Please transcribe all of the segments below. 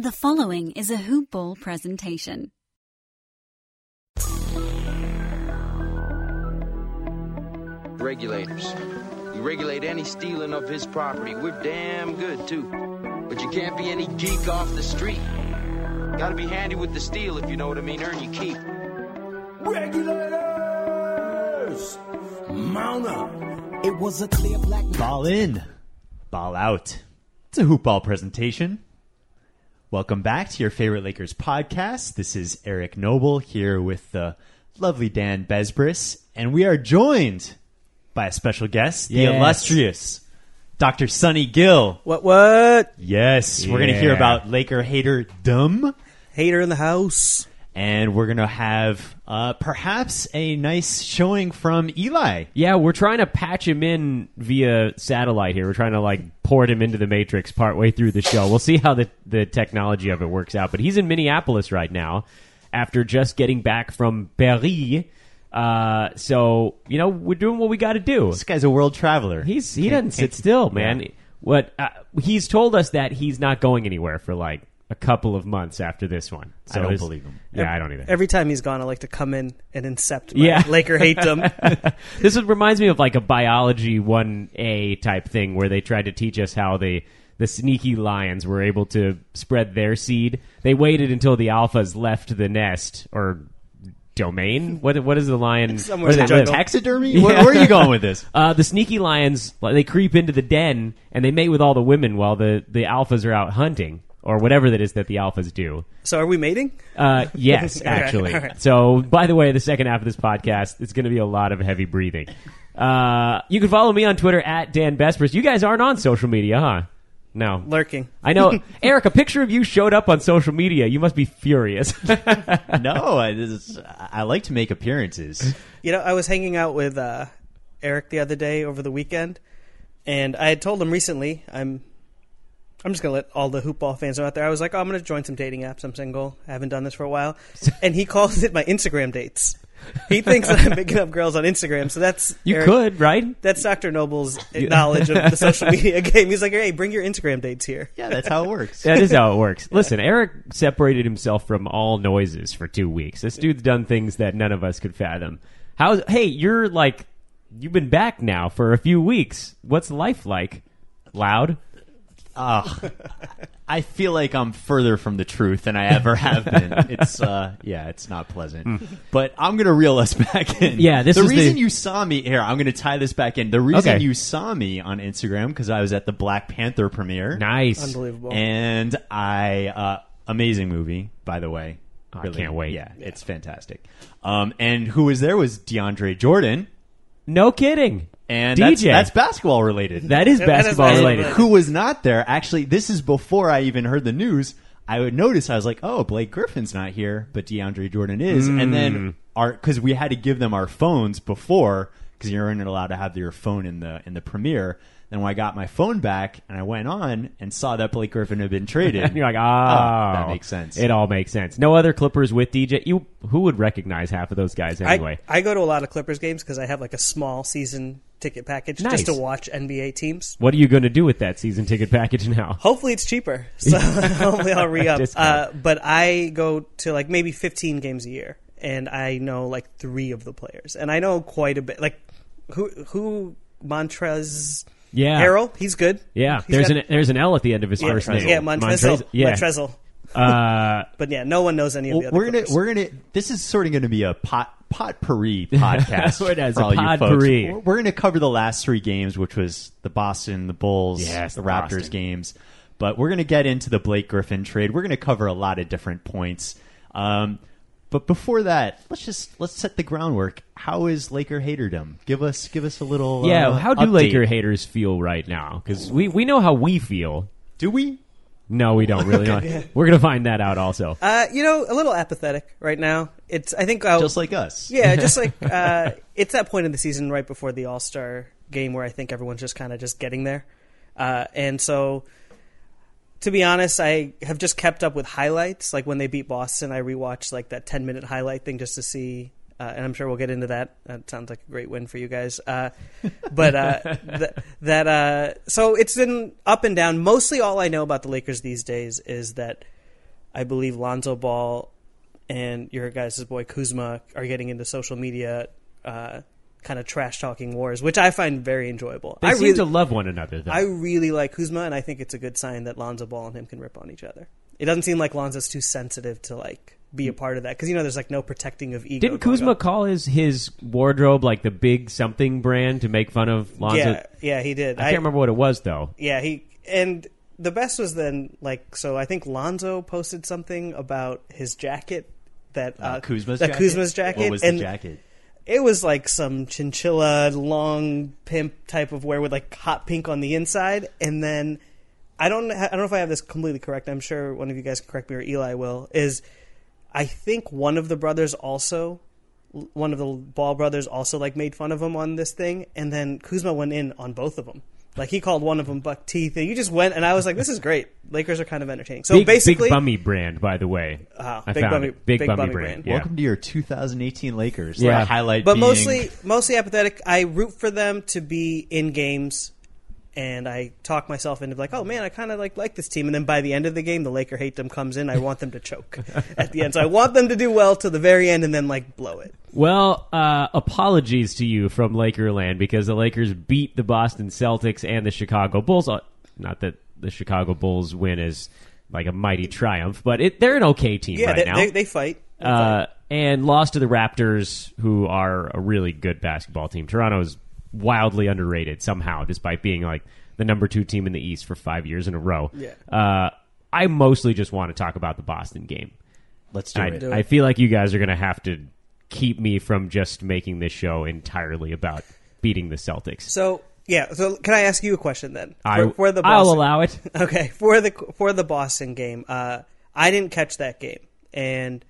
The following is a hoop ball presentation. Regulators. We regulate any stealing of his property. We're damn good, too. But you can't be any geek off the street. Gotta be handy with the steel, if you know what I mean. Earn your keep. Regulators! Mount up. It was a clear black. Ball in, ball out. It's a hoop ball presentation. Welcome back to your favorite Lakers podcast. This is Eric Noble here with the lovely Dan Besbris, and we are joined by a special guest, the Yes. illustrious Dr. Sunny Gill. What what? Yes, we're going to hear Yeah. about Laker hater Dumb, Hater in the house. And we're going to have uh, perhaps a nice showing from Eli. Yeah, we're trying to patch him in via satellite here. We're trying to like port him into the Matrix partway through the show. We'll see how the the technology of it works out. But he's in Minneapolis right now after just getting back from Paris. Uh, so you know we're doing what we got to do. This guy's a world traveler. He's he doesn't sit still, man. Yeah. What uh, he's told us that he's not going anywhere for like a couple of months after this one. So I don't there's- believe him. Yeah, I don't either. Every time he's gone, I like to come in and incept my Yeah. Laker hate them. this is, reminds me of like a biology 1A type thing where they tried to teach us how they the sneaky lions were able to spread their seed. They waited until the alphas left the nest or domain. What what is the lion? Somewhere where in the they live? jungle. Taxidermy? Where, where are you going with this? Uh, the sneaky lions, they creep into the den and they mate with all the women while the, the alphas are out hunting or whatever that is that the alphas do. so are we mating? Uh, yes, actually. all right. So, by the way, the second half of this podcast, it's going to be a lot of heavy breathing. Uh, you can follow me on Twitter at Dan Besbris. You guys aren't on social media, huh? No. Lurking. I know. Eric, a picture of you showed up on social media. You must be furious. no, I, this is, I like to make appearances. You know, I was hanging out with uh, Eric the other day over the weekend, and I had told him recently, I'm I'm just gonna let all the hoopball fans know out there. I was like, oh, I'm gonna join some dating apps. I'm single. I haven't done this for a while, and he calls it my Instagram dates. He thinks that I'm picking up girls on Instagram, so that's you Eric- could, right? That's Dr. Noble's knowledge of the social media game. He's like, hey, bring your Instagram dates here. Yeah, that's how it works. That is how it works. Listen, Eric separated himself from all noises for two weeks. This dude's done things that none of us could fathom. How? Hey, you're like, you've been back now for a few weeks. What's life like? Loud? Ugh. I feel like I'm further from the truth than I ever have been. It's uh, yeah, it's not pleasant. But I'm gonna reel us back in. Yeah, this the is the- reason you saw me here. I'm gonna tie this back in. The reason Okay. you saw me on Instagram because I was at the Black Panther premiere. Nice. Unbelievable. And I, uh, amazing movie, by the way. I can't wait. Yeah, it's fantastic. Um, and who was there was DeAndre Jordan, No kidding. And DJ. that's, that's basketball related. That is That- that is basketball basketball related. related. Who was not there? Actually, this is before I even heard the news. I would notice I was like, "Oh, Blake Griffin's not here, but DeAndre Jordan is." And then mm. our because we had to give them our phones before because you weren't allowed to have your phone in the in the premiere. Then when I got my phone back and I went on and saw that Blake Griffin had been traded, And you're like, oh, that oh, makes sense. It all makes sense. No other Clippers with DJ. You who would recognize half of those guys anyway? I, I go to a lot of Clippers games because I have like a small season ticket package Nice. just to watch NBA teams. what are you going to do with that season ticket package now? Hopefully it's cheaper, so hopefully I'll re up. Uh, but I go to like maybe 15 games a year, and I know like three of the players, and I know quite a bit. Like who who Montrez Yeah, Harrell, he's good. Yeah, He's there's got- an there's an L at the end of his first name. yeah, Montrezl. Yeah, Montrezl. Uh, But yeah, no one knows any of Well, the other. we're gonna Clippers. we're gonna this is sort of gonna be a pot potpourri podcast It is, for a all you folks. potpourri. We're, we're gonna cover the last three games, which was the Boston, the Bulls, Yes, the the Raptors Boston. games. But we're gonna get into the Blake Griffin trade. We're gonna cover a lot of different points. Um, but before that, let's just let's set the groundwork. How is Laker haterdom? Give us give us a little yeah, uh, how do update. Laker haters feel right now? Because we we know how we feel. do we? No, we don't really. know. We're gonna find that out also. Uh, you know, a little apathetic right now. It's I think I'll, Just like us. Yeah, just like uh, it's that point in the season right before the All Star game where I think everyone's just kind of just getting there, uh, and so to be honest, I have just kept up with highlights. Like when they beat Boston, I rewatched like that ten minute highlight thing just to see. Uh, and I'm sure we'll get into that. That sounds like a great win for you guys. Uh, but uh, th- that uh, so it's been up and down. Mostly, all I know about the Lakers these days is that I believe Lonzo Ball and your guys' boy Kuzma are getting into social media, uh, kind of trash talking wars, which I find very enjoyable. They I seem really, to love one another, though. I really like Kuzma, and I think it's a good sign that Lonzo Ball and him can rip on each other. It doesn't seem like Lonzo's too sensitive to like be a part of that because you know there's like no protecting of ego. Didn't Kuzma on. call his his wardrobe like the big something brand to make fun of Lonzo? Yeah, yeah, he did. I can't remember what it was though. Yeah, he and the best was then like so. I think Lonzo posted something about his jacket that uh, Uh, Kuzma's that jacket? Kuzma's jacket, What was and the jacket? it was like some chinchilla long pimp type of wear with like hot pink on the inside, and then I don't I don't know if I have this completely correct. I'm sure one of you guys can correct me or Eli will. Is I think one of the brothers also. One of the Ball brothers also like made fun of him on this thing, and then Kuzma went in on both of them. Like he called one of them buck teeth, and you just went, and I was like, "This is great." Lakers are kind of entertaining. So big, basically, big bummy brand, by the way. Ah, I big found bummy- Big, big bummy, bummy brand. brand. Yeah. Welcome to your 2018 Lakers. Yeah. The highlight, but being- mostly mostly apathetic. I root for them to be in games, and I talk myself into like, oh man, I kind of like like this team. And then by the end of the game, the Laker hate them comes in. I want them to choke at the end. So I want them to do well to the very end, and then like blow it. Well, uh, apologies to you from Lakerland because the Lakers beat the Boston Celtics and the Chicago Bulls. Uh, Not that the Chicago Bulls win is like a mighty triumph, but it, they're an okay team Yeah, right they, now. they, they fight. They uh, fight. and lost to the Raptors, who are a really good basketball team. Toronto's wildly underrated somehow, despite being like the number two team in the East for five years in a row. Yeah. Uh, I mostly just want to talk about the Boston game. Let's do I, it. I feel like you guys are going to have to keep me from just making this show entirely about beating the Celtics. So yeah, so can I ask you a question then? I, For, for the I'll allow it. Okay, for the for the Boston game, uh, I didn't catch that game, and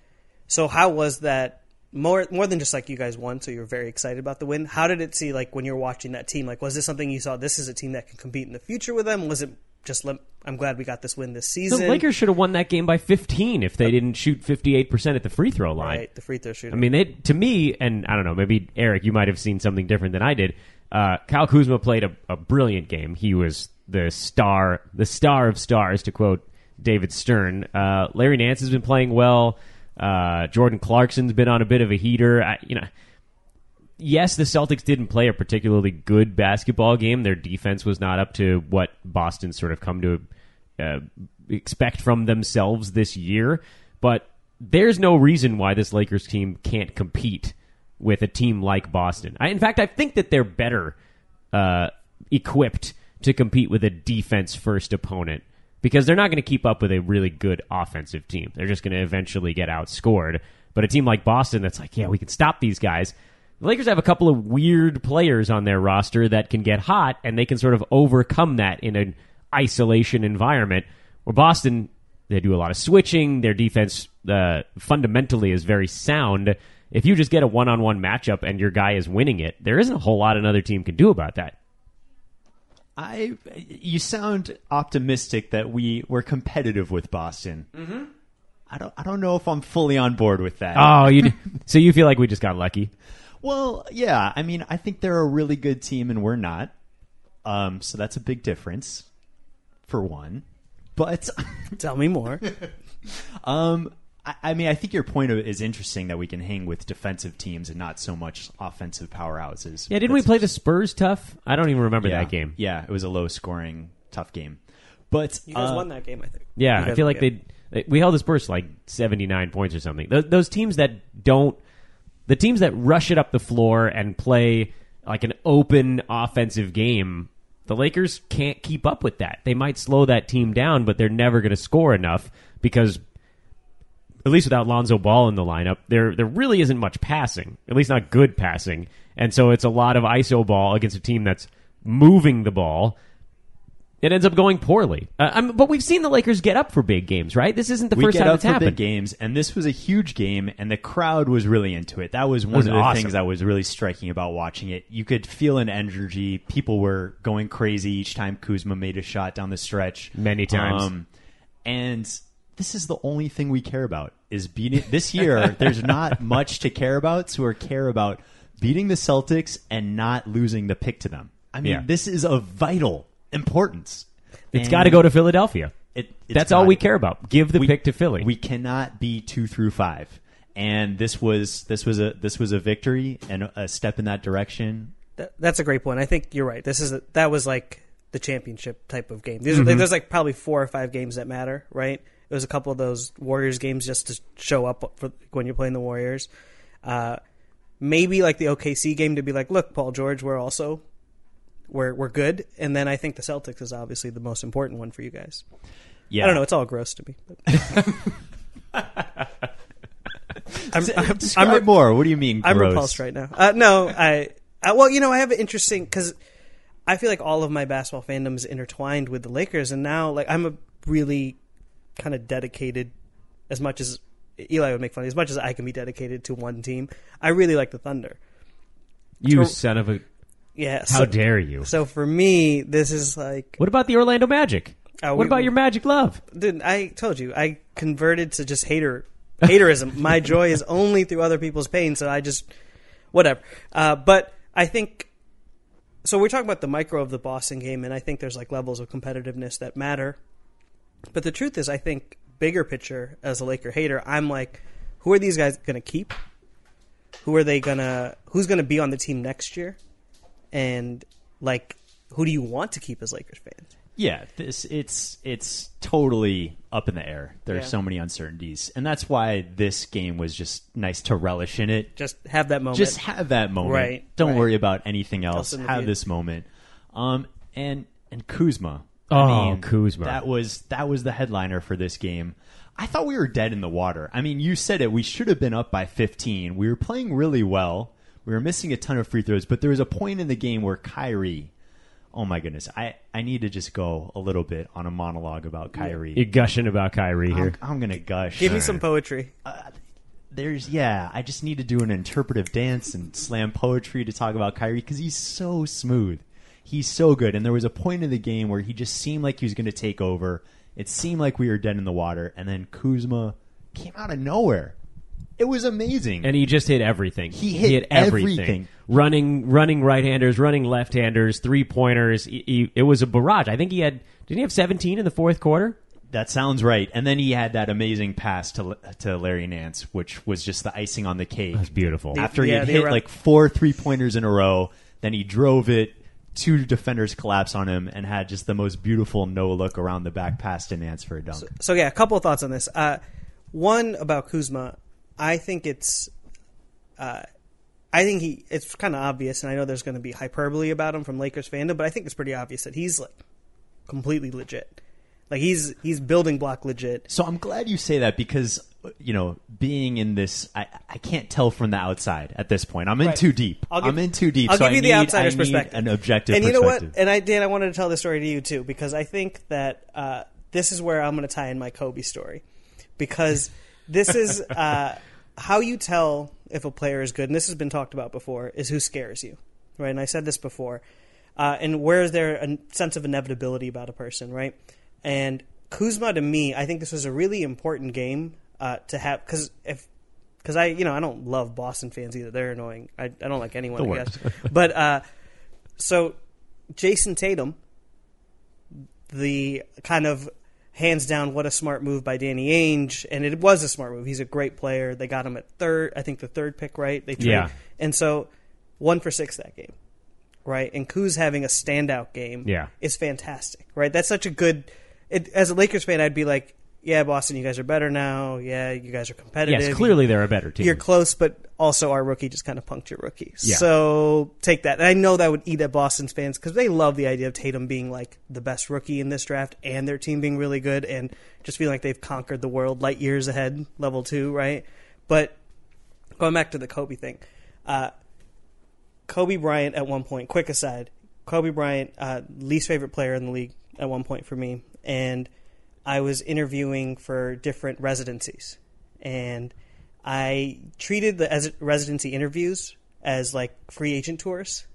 so how was that? More more than just like you guys won, so you're very excited about the win. How did it see like when you're watching that team? Like, was this something you saw? This is a team that can compete in the future with them. Was it just? I'm glad we got this win this season. The. Lakers should have won that game by 15 if they didn't shoot 58% at the free throw line. right? The free throw shooting. I mean, they, to me, and I don't know, maybe Eric, you might have seen something different than I did. Uh, Kyle Kuzma played a, a brilliant game. He was the star, the star of stars, to quote David Stern. Uh, Larry Nance has been playing well. Uh, Jordan Clarkson's been on a bit of a heater. I, you know, yes, the Celtics didn't play a particularly good basketball game. Their defense was not up to what Boston sort of come to uh, expect from themselves this year. But there's no reason why this Lakers team can't compete with a team like Boston. I, in fact, I think that they're better uh, equipped to compete with a defense first opponent because they're not going to keep up with a really good offensive team. They're just going to eventually get outscored. But a team like Boston that's like, yeah, we can stop these guys. The Lakers have a couple of weird players on their roster that can get hot and they can sort of overcome that in an isolation environment. Where Boston, they do a lot of switching. Their defense uh, fundamentally is very sound. If you just get a one-on-one matchup and your guy is winning it, there isn't a whole lot another team can do about that. I you sound optimistic that we were competitive with Boston. Mm-hmm. I don't I don't know if I'm fully on board with that. Oh, you so you feel like we just got lucky? Well, yeah. I mean, I think they're a really good team, and we're not. Um, so that's a big difference, for one. But Tell me more. um, I, I mean, I think your point is interesting that we can hang with defensive teams and not so much offensive powerhouses. Yeah, didn't we play the Spurs tough? I don't even remember yeah, that game. Yeah, it was a low scoring, tough game. But You guys uh, won that game, I think. Yeah, I feel like they they we held the Spurs like seventy nine points or something. Those, those teams that don't, the teams that rush it up the floor and play like an open offensive game, the Lakers can't keep up with that. They might slow that team down, but they're never going to score enough because. At least without Lonzo Ball in the lineup, there there really isn't much passing. At least not good passing, and so it's a lot of iso ball against a team that's moving the ball it ends up going poorly. Uh, but we've seen the Lakers get up for big games, right? This isn't the we first get time up it's for happened. big games, and this was a huge game, and the crowd was really into it. That was one was of the awesome. things that was really striking about watching it. You could feel an energy. People were going crazy each time Kuzma made a shot down the stretch. Many times. Um, and this is the only thing we care about is beating this year. there's not much to care about, so we care about beating the Celtics and not losing the pick to them. I mean, Yeah. this is of vital importance. It's got to go to Philadelphia. it, That's all we care about. Give the We- pick to Philly. We cannot be two through five, and this was this was a this was a victory and a, a step in that direction. That, that's a great point. I think you're right. This is a, that was like the championship type of game. There's, mm-hmm. there's like probably four or five games that matter, right? It was a couple of those Warriors games just to show up for when you're playing the Warriors. Uh, maybe like the OKC game to be like, look, Paul George, we're also we're we're good. And then I think the Celtics is obviously the most important one for you guys. Yeah, I don't know. It's all gross to me. But. I'm, I'm, Describe I'm, more. What do you mean? I'm repulsed right now. Uh, no, I, I well, you know, I have an interesting because I feel like all of my basketball fandom is intertwined with the Lakers, and now like I'm a really kind of dedicated, as much as Eli would make fun, of, as much as I can be dedicated to one team. I really like the Thunder. you so- son of a. Yeah. How so, dare you? So for me, this is like, What about the Orlando Magic? Uh, what we- about your Magic love? dude, I told you, I converted to just hater haterism. My joy is only through other people's pain, so I just whatever. Uh, but I think so. We're talking about the micro of the Boston game, and I think there's like levels of competitiveness that matter. But the truth is, I think bigger picture as a Laker hater, I'm like, who are these guys going to keep? Who are they gonna? Who's going to be on the team next year? And like, who do you want to keep as Lakers fans? Yeah, this it's it's totally up in the air. There's Yeah. so many uncertainties, and that's why this game was just nice to relish in it. Just have that moment. Just have that moment. Right, Don't right. worry about anything else. Else in the have view. this moment. Um, and and Kuzma. Oh, Kuzma. That was that was the headliner for this game. I thought we were dead in the water. I mean, you said it. We should have been up by 15. We were playing really well. We were missing a ton of free throws, but there was a point in the game where Kyrie. Oh my goodness! I, I need to just go a little bit on a monologue about Kyrie. You're gushing about Kyrie here. I'm, I'm gonna gush. Give me some poetry. Uh, there's yeah. I just need to do an interpretive dance and slam poetry to talk about Kyrie because he's so smooth. He's so good. And there was a point in the game where he just seemed like he was going to take over. It seemed like we were dead in the water, and then Kuzma came out of nowhere. It was amazing. and he just hit everything. He hit everything. Running, running right-handers, running left-handers, three-pointers. He, he- it was a barrage. I think he had. Didn't he have 17 in the fourth quarter? That sounds right. And then he had that amazing pass to to Larry Nance, which was just the icing on the cake. That's beautiful. After he Yeah, had hit were- like four three pointers in a row, then he drove it. Two defenders collapse on him and had just the most beautiful no look around the back pass to Nance for a dunk. So yeah, a couple of thoughts on this. Uh, one about Kuzma, I think it's, uh, I think he it's kind of obvious, and I know there's going to be hyperbole about him from Lakers fandom, but I think it's pretty obvious that he's like completely legit. Like he's he's building block legit. So I'm glad you say that because you know, being in this, I, I can't tell from the outside at this point. I'm in Right. too deep. I'll give- I'm in too deep. I'll so give I you the need- outsider's I need perspective, an objective. And you know what? perspective. And I Dan, I wanted to tell this story to you too because I think that uh, this is where I'm going to tie in my Kobe story because this is uh, how you tell if a player is good, and this has been talked about before, is who scares you, right? And I said this before, uh, and where is there a sense of inevitability about a person, right? And Kuzma to me, I think this was a really important game uh, to have because if because I you know I don't love Boston fans either. They're annoying. I, I don't like anyone. The I guess. but uh, so Jayson Tatum, the kind of hands down what a smart move by Danny Ainge, and it was a smart move. He's a great player. They got him at third, I think the third pick, right? They trade. Yeah. and so one for six that game, right? And Kuz having a standout game, Yeah. is fantastic, right? That's such a good. It, as a Lakers fan, I'd be like, yeah, Boston, you guys are better now. Yeah, you guys are competitive. Yes, clearly they're a better team. You're close, but also our rookie just kind of punked your rookie. Yeah. So take that. And I know that would eat at Boston's fans because they love the idea of Tatum being like the best rookie in this draft and their team being really good and just feeling like they've conquered the world light years ahead, level two, right? But going back to the Kobe thing, uh, Kobe Bryant at one point, quick aside, Kobe Bryant, uh, least favorite player in the league at one point for me. And I was interviewing for different residencies. And I treated the residency interviews as like free agent tours.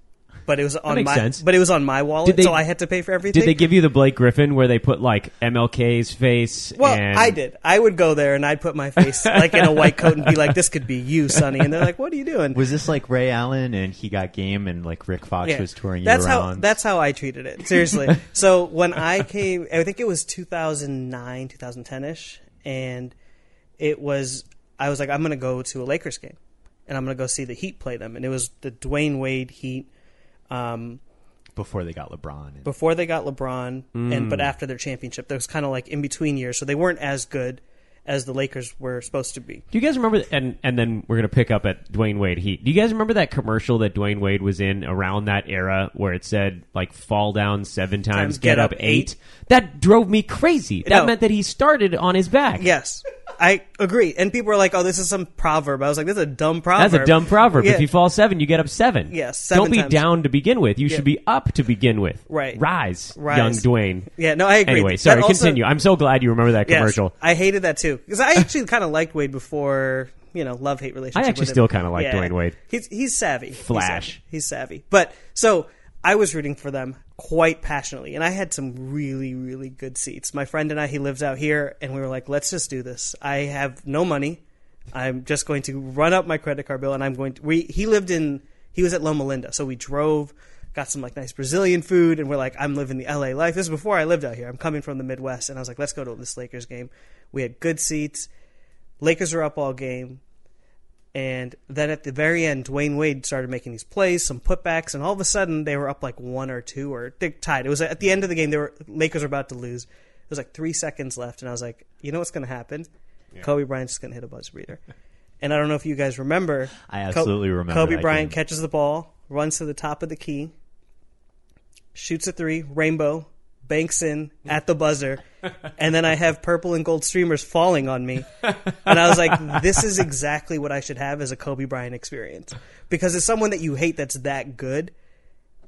But it was on makes my sense. but it was on my wallet, Did they- so I had to pay for everything. Did they give you the Blake Griffin where they put like MLK's face? Well, and- I did. I would go there and I'd put my face like in a white coat and be like, "This could be you, Sunny." And they're like, "What are you doing?" Was this like Ray Allen and he got game and like Rick Fox Yeah. was touring you that's how around? that's how I treated it. Seriously. so when I came, I think it was 2009, 2010 ish, and it was I was like, I'm gonna go to a Lakers game, and I'm gonna go see the Heat play them, and it was the Dwyane Wade Heat. Um, before they got LeBron. And, before they got LeBron, and Mm. but after their championship, there was kind of like in between years, so they weren't as good as the Lakers were supposed to be. Do you guys remember? And and then we're gonna pick up at Dwyane Wade Heat. Do you guys remember that commercial that Dwyane Wade was in around that era where it said like fall down seven times, Times, get, get up, up eight? That drove me crazy. That No. meant that he started on his back. Yes, I agree. And people were like, "Oh, this is some proverb." I was like, "This is a dumb proverb." That's a dumb proverb. Yeah. If you fall seven, you get up seven. Yes, seven Don't be times. down to begin with. You should be up to begin with. Right. Rise, Rise. young Dwyane. Yeah, no, I agree. Anyway, sorry. also- continue. I'm so glad you remember that Yes, commercial. I hated that too because I actually kind of liked Wade before you know love hate relationship. I actually still kinda like Dwyane Wade. He's he's savvy. He's Flash. savvy. He's savvy. But so I was rooting for them quite passionately, and I had some really really good seats. My friend and I, he lives out here, and we were like, let's just do this. I have no money. I'm just going to run up my credit card bill, and I'm going to. We he lived in he was at Loma Linda, so we drove. Got some like nice Brazilian food, and we're like, I'm living the LA life. This is before I lived out here. I'm coming from the Midwest, and I was like, let's go to this Lakers game. We had good seats. Lakers were up all game. And then at the very end, Dwyane Wade started making these plays, some putbacks, and all of a sudden they were up like one or two or they tied. It was at the end of the game. They were Lakers were about to lose. It was like three seconds left, and I was like, you know what's going to happen? Kobe Bryant's just going to hit a buzzer beater. And I don't know if you guys remember. I absolutely remember Kobe Bryant game. catches the ball, runs to the top of the key, shoots a three, rainbow, banks in at the buzzer, and then I have purple and gold streamers falling on me. And I was like, this is exactly what I should have as a Kobe Bryant experience. Because as someone that you hate that's that good,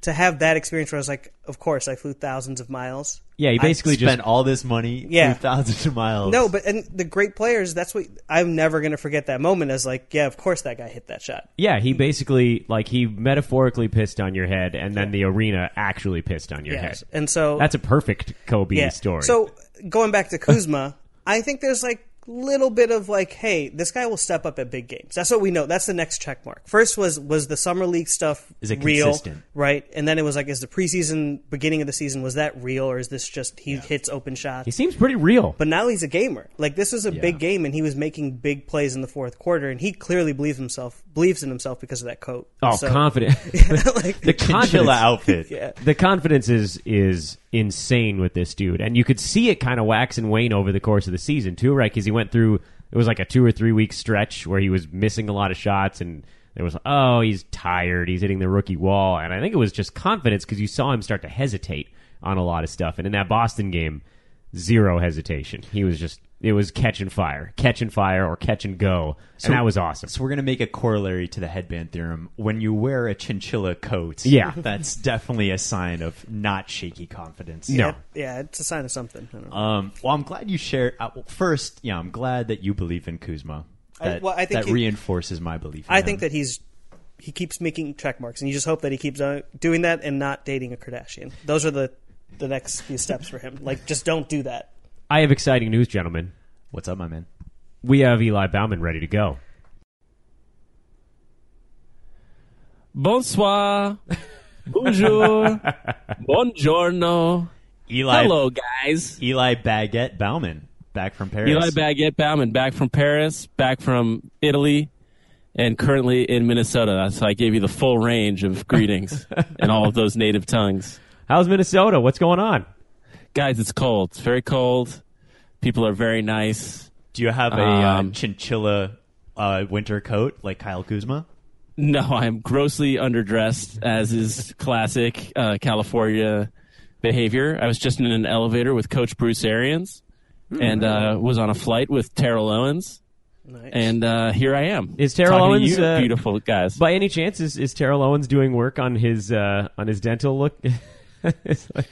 to have that experience where I was like, of course, I flew thousands of miles. Yeah, he basically I spent just all this money, Yeah. flew thousands of miles. No, but and the great players, that's what I'm never going to forget that moment as like, yeah, of course that guy hit that shot. yeah, he basically like he metaphorically pissed on your head, and then the arena actually pissed on your Yes. head. And so That's a perfect Kobe yeah. story. So going back to Kuzma, I think there's like little bit of like, hey, this guy will step up at big games. That's what we know. That's the next check mark. First was was the summer league stuff Is it real, consistent? right? And then it was like, is the preseason beginning of the season was that real or is this just he hits open shots? he seems pretty real. But now he's a gamer. Like this was a big game, and he was making big plays in the fourth quarter, and he clearly believes himself, believes in himself because of that coat. oh, So- confident. like, the Chinchilla outfit. yeah. the confidence is is insane with this dude, and you could see it kind of wax and wane over the course of the season too, right? Because he went through it was like a two or three week stretch where he was missing a lot of shots, and there was oh he's tired, he's hitting the rookie wall, and I think it was just confidence because you saw him start to hesitate on a lot of stuff, and in that Boston game, zero hesitation. He was just it was catch and fire, catch and fire, or catch and go, So- and that was awesome. So we're going to make a corollary to the headband theorem. When you wear a chinchilla coat, Yeah. that's definitely a sign of not shaky confidence. No. yeah, yeah, it's a sign of something. I don't know. Um, well, I'm glad you shared. Uh, well, first, yeah, I'm glad that you believe in Kuzma. I- That, well, I think that he- reinforces my belief. In I him. think that he's he keeps making check marks, and you just hope that he keeps uh, doing that and not dating a Kardashian. Those are the the next few steps for him. Like, just don't do that. I have exciting news, gentlemen. What's up, my man? We have Eli Bauman ready to go. Bonsoir. Bonjour. Buongiorno. Eli. Hello, guys. Eli Baguette Bauman, back from Paris. Eli Baguette Bauman, back from Paris, back from Italy, and currently in Minnesota. So I gave you the full range of greetings in all of those native tongues. How's Minnesota? What's going on? Guys, it's cold. It's very cold. People are very nice. Do you have a uh, Um, chinchilla uh, winter coat like Kyle Kuzma? No, I'm grossly underdressed, as is classic uh, California behavior. I was just in an elevator with Coach Bruce Arians and uh, was on a flight with Terrell Owens. Nice. And uh, here I am. Is Terrell talking to Owens, you uh, beautiful guys? By any chance, is, is Terrell Owens doing work on his uh, on his dental look? It's like-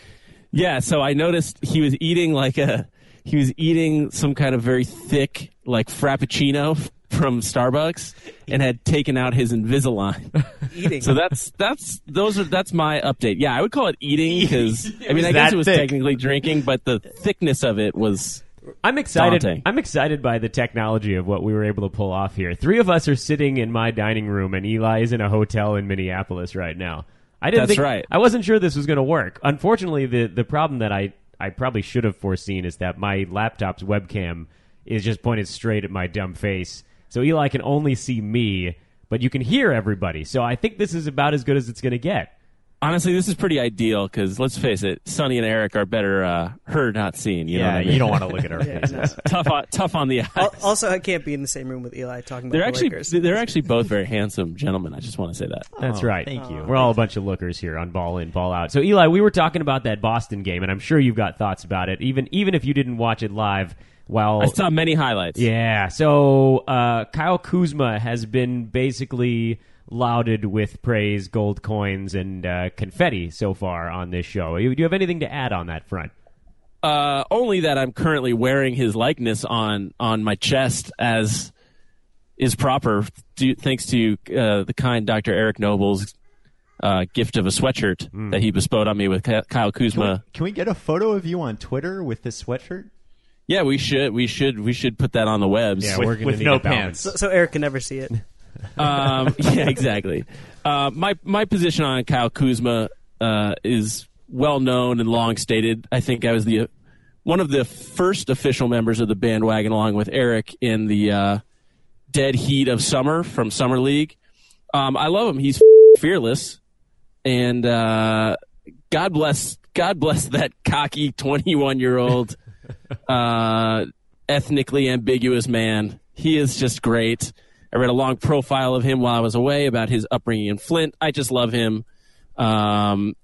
yeah, so I noticed he was eating like a he was eating some kind of very thick like frappuccino from Starbucks and had taken out his Invisalign. Eating. So that's that's those are that's my update. Yeah, I would call it eating because I mean I guess it was thick. technically drinking, but the thickness of it was I'm excited. Daunting. I'm excited by the technology of what we were able to pull off here. Three of us are sitting in my dining room, and Eli is in a hotel in Minneapolis right now. I didn't That's think, right. I wasn't sure this was going to work. Unfortunately, the the problem that I I probably should have foreseen is that my laptop's webcam is just pointed straight at my dumb face, so Eli can only see me, but you can hear everybody. So I think this is about as good as it's going to get. Honestly this is pretty ideal because let's face it, Sunny and Eric are better uh, heard not seen. You yeah, what I mean? you don't want to look at our faces. tough on tough on the eyes. Also, I can't be in the same room with Eli talking about They're the actually Lakers. they're actually both very handsome gentlemen. I just want to say that. That's Oh, right. thank you. We're all a bunch of lookers here on Ball In, Ball Out. So Eli, we were talking about that Boston game, and I'm sure you've got thoughts about it, even even if you didn't watch it live. While I saw many highlights. yeah, so uh, Kyle Kuzma has been basically lauded with praise, gold coins, and uh, confetti so far on this show. Do you have anything to add on that front? Uh, only that I'm currently wearing his likeness on on my chest as is proper, due, thanks to uh, the kind Dr. Eric Noble's uh, gift of a sweatshirt Hmm. that he bestowed on me with Ky- Kyle Can we, Kuzma. can we get a photo of you on Twitter with this sweatshirt? Yeah, we should we should we should put that on the webs. Yeah, With- we're gonna with need no a pants. so, so Eric can never see it. um, yeah, exactly. Uh, my my position on Kyle Kuzma uh, is well known and long stated. I think I was the one of the first official members of the bandwagon, along with Eric, in the uh, dead heat of summer from Summer League. Um, I love him. He's fearless, and uh, God bless God bless that cocky twenty one year old uh, ethnically ambiguous man. He is just great. I read a long profile of him while I was away about his upbringing in Flint. I just love him. Um,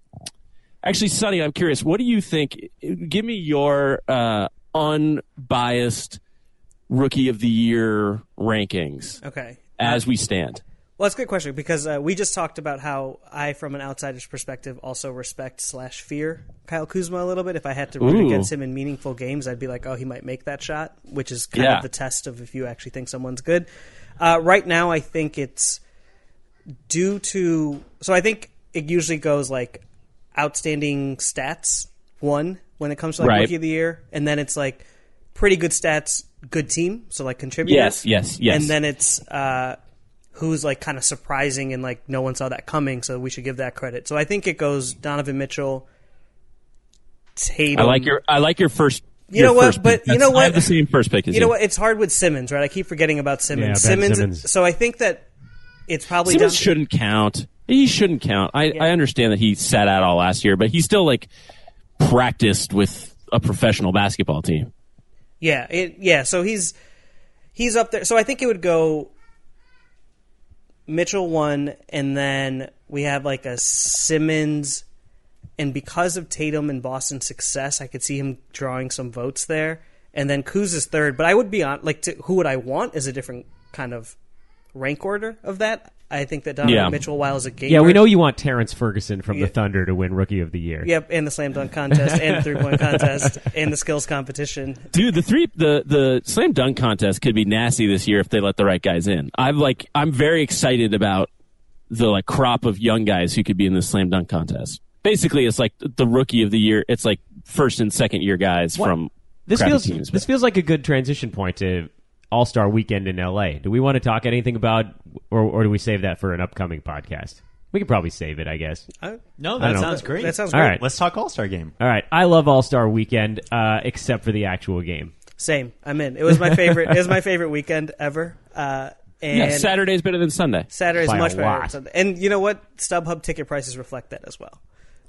actually, Sunny, I'm curious. What do you think? Give me your uh, unbiased rookie of the year rankings Okay. as we stand. Well, that's a good question because uh, we just talked about how I, from an outsider's perspective, also respect slash fear Kyle Kuzma a little bit. If I had to root Ooh. against him in meaningful games, I'd be like, oh, he might make that shot, which is kind Yeah. of the test of if you actually think someone's good. Uh, right now, I think it's due to. So I think it usually goes like outstanding stats, one, when it comes to like Right. rookie of the year, and then it's like pretty good stats, good team, so like contributors. Yes, yes, yes. And then it's uh, who's like kind of surprising and like no one saw that coming, so we should give that credit. So I think it goes Donovan Mitchell, Tatum. I like your I like your first. You your know what? But pick. you know what? I have the same first pick as You know what? It's hard with Simmons, right? I keep forgetting about Simmons. Yeah, Simmons, Simmons. So I think that it's probably Simmons down- shouldn't count. He shouldn't count. I, Yeah. I understand that he sat out all last year, but he still like practiced with a professional basketball team. Yeah, it, yeah. So he's he's up there. So I think it would go Mitchell one, and then we have like a Simmons, and because of Tatum and Boston's success, I could see him drawing some votes there, and then Kuz is third. But I would be on like to, who would I want is a different kind of rank order of that. I think that Donovan Yeah. Mitchell, while as a gamer, Yeah, we know you want Terrence Ferguson from Yeah. the Thunder to win Rookie of the Year. Yep, and the slam dunk contest, and three point contest, and the skills competition. Dude, the three the the slam dunk contest could be nasty this year if they let the right guys in. I'm like I'm very excited about the like crop of young guys who could be in the slam dunk contest. Basically, it's like the rookie of the year. It's like first and second year guys from This feels teams. this feels like a good transition point to All Star Weekend in L.A. Do we want to talk anything about, or, or do we save that for an upcoming podcast? We could probably save it, I guess. No, that sounds great. That sounds All great. right. Let's talk All Star Game. All right, I love All Star Weekend, uh, except for the actual game. Same. I'm in. It was my favorite. it was my favorite weekend ever. Uh, and yeah, Saturday's better than Sunday. Saturday is By much better. than Sunday. And you know what? StubHub ticket prices reflect that as well.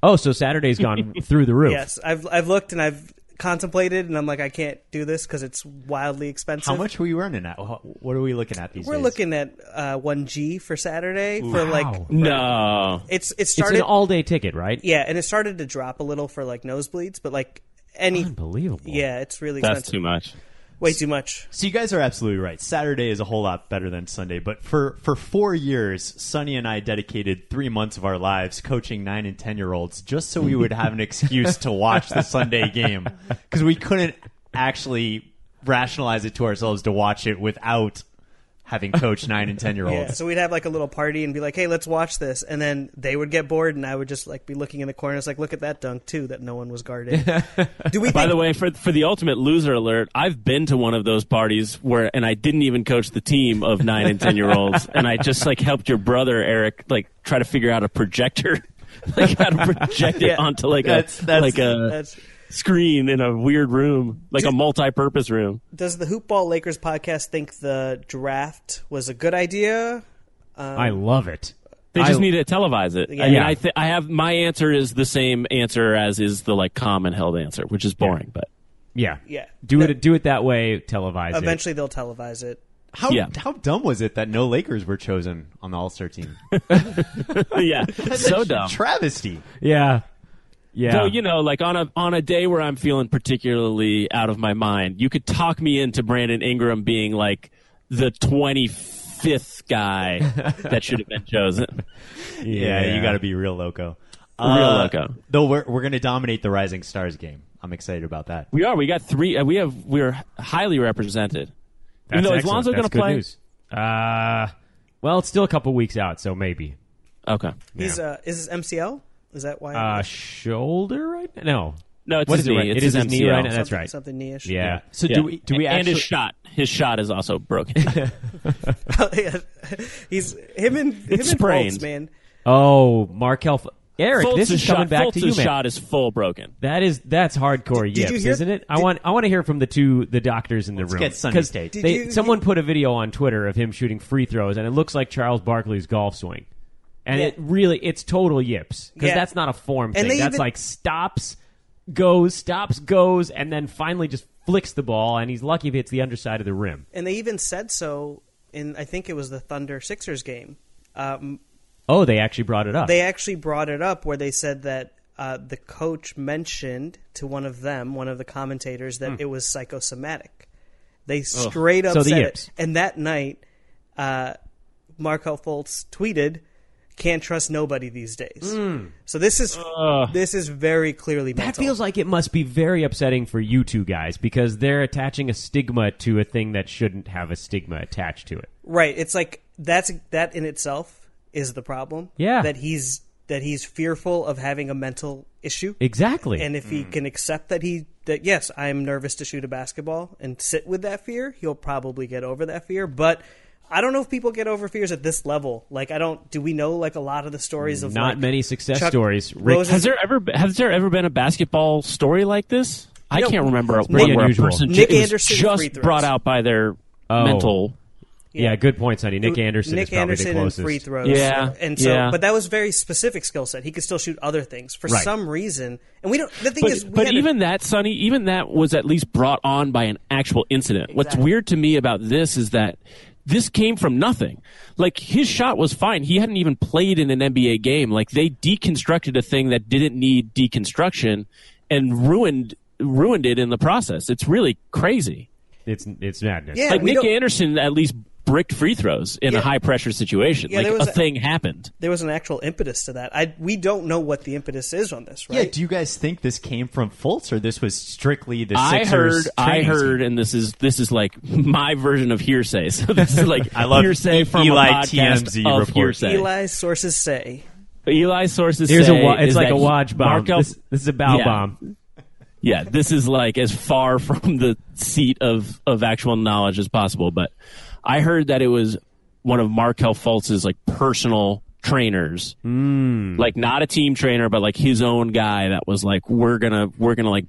Oh, so Saturday's gone through the roof. Yes, I've I've looked and I've contemplated, and I'm like, I can't do this because it's wildly expensive. How much were you earning at? What are we looking at these We're days? looking at uh, one G for Saturday for like No, it's it It's started. an all-day ticket, right? yeah, and it started to drop a little for like nosebleeds, but like any Unbelievable. yeah, it's really that's expensive. too much. Way too much. So you guys are absolutely right. Saturday is a whole lot better than Sunday, but for for four years, Sunny and I dedicated three months of our lives coaching nine and ten year olds just so we would have an excuse to watch the Sunday game because we couldn't actually rationalize it to ourselves to watch it without having coached nine and ten year olds. Yeah, olds. so we'd have like a little party and be like, "Hey, let's watch this," and then they would get bored, and I would just like be looking in the corner. It's like, look at that dunk too that no one was guarding. Do we? By think- the way, for for the ultimate loser alert, I've been to one of those parties where, and I didn't even coach the team of nine and ten year olds, and I just like helped your brother Eric like try to figure out a projector, like how to project it Yeah. onto like That's- a that's- like a That's, screen in a weird room, like a multi-purpose room. does the Hoopball Lakers podcast think the draft was a good idea? I um, love it. They just I- need to televise it. I Yeah. mean, I th- I have my answer is the same answer as is the like common held answer, which is boring, but. Yeah, Yeah. Do That- it. Do it that way. Televise it. Eventually, they'll televise it. How Yeah. how dumb was it that no Lakers were chosen on the All Star team? yeah, so dumb. Travesty. Yeah, yeah. So you know, like on a on a day where I'm feeling particularly out of my mind, you could talk me into Brandon Ingram being like the 25th guy that should have been chosen. Yeah, you got to be real loco. Real Uh, loco. Though we're we're gonna dominate the Rising Stars game. I'm excited about that. We are. We got three. Uh, we have. We're highly represented. That's you know, is excellent. Lonzo That's going to good play? news. Uh, well, it's still a couple weeks out, so maybe. He's Okay. Yeah. uh, is this MCL? Is that why? Uh, shoulder right? No. No, it's What his is it knee. right? It's It is his his knee right now? That's right. Something knee-ish. Yeah. So Yeah. do we do we and actually his shot? His shot is also broken. He's him and him and sprained. Fultz, man. Oh, Markelle. F- Eric, Fultz's this is coming shot, back Fultz's to you, man. shot is full broken. That is that's hardcore Did- did yips, hear- isn't it? I want I want to hear from the two the doctors in the room. get Sunny 'Cause State. Did They, you- someone put a video on Twitter of him shooting free throws, and it looks like Charles Barkley's golf swing. And Yeah. it really it's total yips because Yeah. that's not a form thing. That's even- like stops, goes, stops, goes, and then finally just flicks the ball, and he's lucky if it's the underside of the rim. And they even said so in I think it was the Thunder Sixers game. Um, Oh, they actually brought it up. they actually brought it up where they said that uh, the coach mentioned to one of them, one of the commentators, that it was psychosomatic. They straight up So said it. And that night, uh, Markelle Fultz tweeted, "Can't trust nobody these days." Mm. So this is this is very clearly That feels like it must be very upsetting for you two guys because they're attaching a stigma to a thing that shouldn't have a stigma attached to it. Right. It's like that's that in itself is the problem. Yeah. That he's that he's fearful of having a mental issue. Exactly. And if he mm. can accept that he that yes, I'm nervous to shoot a basketball and sit with that fear, he'll probably get over that fear. But I don't know if people get over fears at this level. Like I don't do we know like a lot of the stories of Not like, many success Chuck stories. Rick, Rosen- Has there ever has there ever been a basketball story like this? I know, can't remember pretty one where a unusual. person Nick ju- Anderson just throws. brought out by their Oh. mental. yeah. good point, Sunny. Nick Anderson Nick is probably Anderson the and free throws. Yeah, and so, yeah. but that was very specific skill set. He could still shoot other things for Right. some reason, and we don't. The thing But, is, we but had a- even that, Sunny, even that was at least brought on by an actual incident. What's weird to me about this is that this came from nothing. Like his shot was fine. He hadn't even played in an NBA game. Like they deconstructed a thing that didn't need deconstruction and ruined ruined it in the process. It's really crazy. It's it's madness. Yeah. like Nick don't- Anderson at least bricked free throws in Yeah. a high pressure situation. Yeah, like there was a a- thing happened. there was an actual impetus to that. I we don't know what the impetus is on this, Yeah, right? do you guys think this came from Fultz or this was strictly the I Sixers? heard, I heard, and this is this is like my version of hearsay. So this is like I love hearsay from Eli a podcast TMZ of report. hearsay. Eli's sources say Eli sources Here's say a wa- it's like a watch bomb. Markelle- This, this is a bow Yeah. bomb. yeah, this is like as far from the seat of of actual knowledge as possible. But I heard that it was one of Markelle Fultz's like personal trainers, Hmm. like not a team trainer, but like his own guy that was like, we're gonna we're gonna like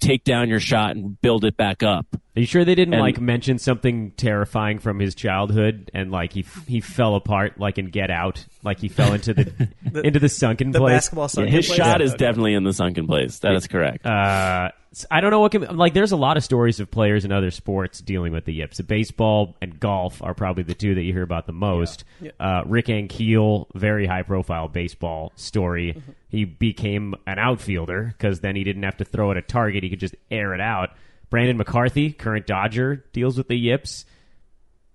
take down your shot and build it back up. Are you sure they didn't And- like mention something terrifying from his childhood and like he he fell apart like in Get Out, like he fell into the, into the sunken the place? basketball sunken His place? shot is definitely in the sunken place. That is correct. Uh, I don't know what can like. There's a lot of stories of players in other sports dealing with the yips. Baseball and golf are probably the two that you hear about the most. Uh, Rick Ankiel, very high profile baseball story. Mm-hmm. He became an outfielder because then he didn't have to throw at a target; he could just air it out. Brandon McCarthy, current Dodger, deals with the yips.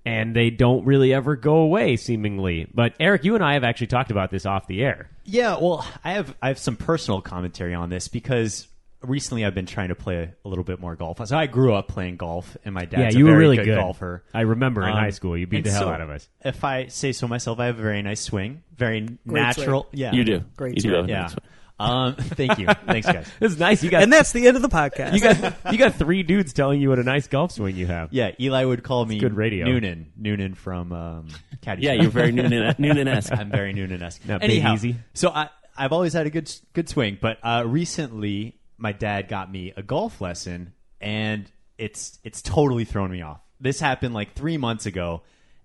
And they don't really ever go away, seemingly. But Eric, you and I have actually talked about this off the air. Yeah, well, I have I have some personal commentary on this because recently I've been trying to play a little bit more golf. So I grew up playing golf, and my dad's yeah, a you were really good, good golfer. I remember in Um, high school, you beat the hell so, out of us. If I say so myself, I have a very nice swing, very natural. Yeah, You do. Great You do. swing. Yeah. Um, thank you. Thanks, guys. It's nice. You got And that's the end of the podcast. you got you got three dudes telling you what a nice golf swing you have. Yeah, Eli would call me good radio. Noonan. Noonan from um, Caddyshack. Yeah, you're very Noonan Noonan-esque. I'm very Noonan-esque. Not big Anyhow, easy. so I I've always had a good good swing, but uh, recently my dad got me a golf lesson, and it's it's totally thrown me off. This happened like three months ago,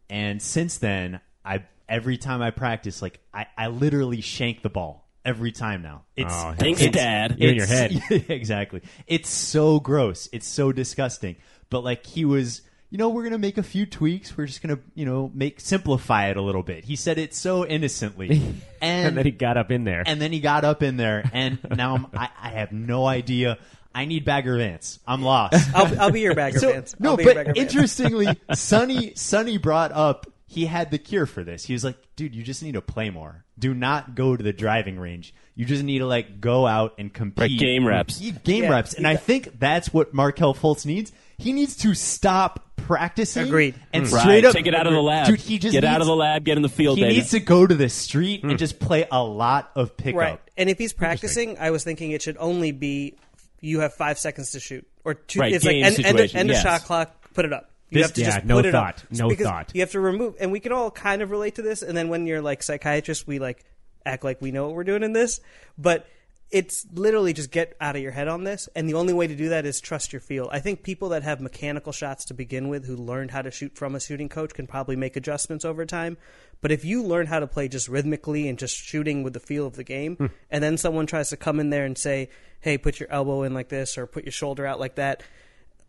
and since then I every time I practice, like I, I literally shank the ball every time now. It's Oh, Thanks, it's- Dad. You're in your head. exactly. It's so gross. It's so disgusting. But like he was, you know, we're gonna make a few tweaks. We're just gonna, you know, make simplify it a little bit. He said it so innocently, and, And then he got up in there. and then he got up in there, and now I'm, I, I have no idea. I need Bagger Vance. I'm lost. I'll, I'll be your bagger So- fans. No, I'll be your but bagger fans. interestingly, Sunny Sunny brought up he had the cure for this. He was like, "Dude, you just need to play more. Do not go to the driving range. You just need to like go out and compete. Right, game reps. Game Yeah, reps. And I think that's what Markelle Fultz needs. He needs to stop practicing. Agreed. And mm. Right. straight up Take it out of the lab. Dude, he just get out of the lab. Get in the field, He baby. needs to go to the street and mm. just play a lot of pickup. Right. And if he's practicing, I was thinking it should only be you have five seconds to shoot or two. Right, it's like game end, end, of, situation, end of yes. shot clock. Put it up. You This- have to yeah, just no put it thought. up. No because thought. You have to remove, and we can all kind of relate to this. And then when you're like psychiatrists, we like act like we know what we're doing in this, but it's literally just get out of your head on this. And the only way to do that is trust your feel. I think people that have mechanical shots to begin with, who learned how to shoot from a shooting coach, can probably make adjustments over time. But if you learn how to play just rhythmically and just shooting with the feel of the game, Hmm. and then someone tries to come in there and say, "Hey, put your elbow in like this or put your shoulder out like that,"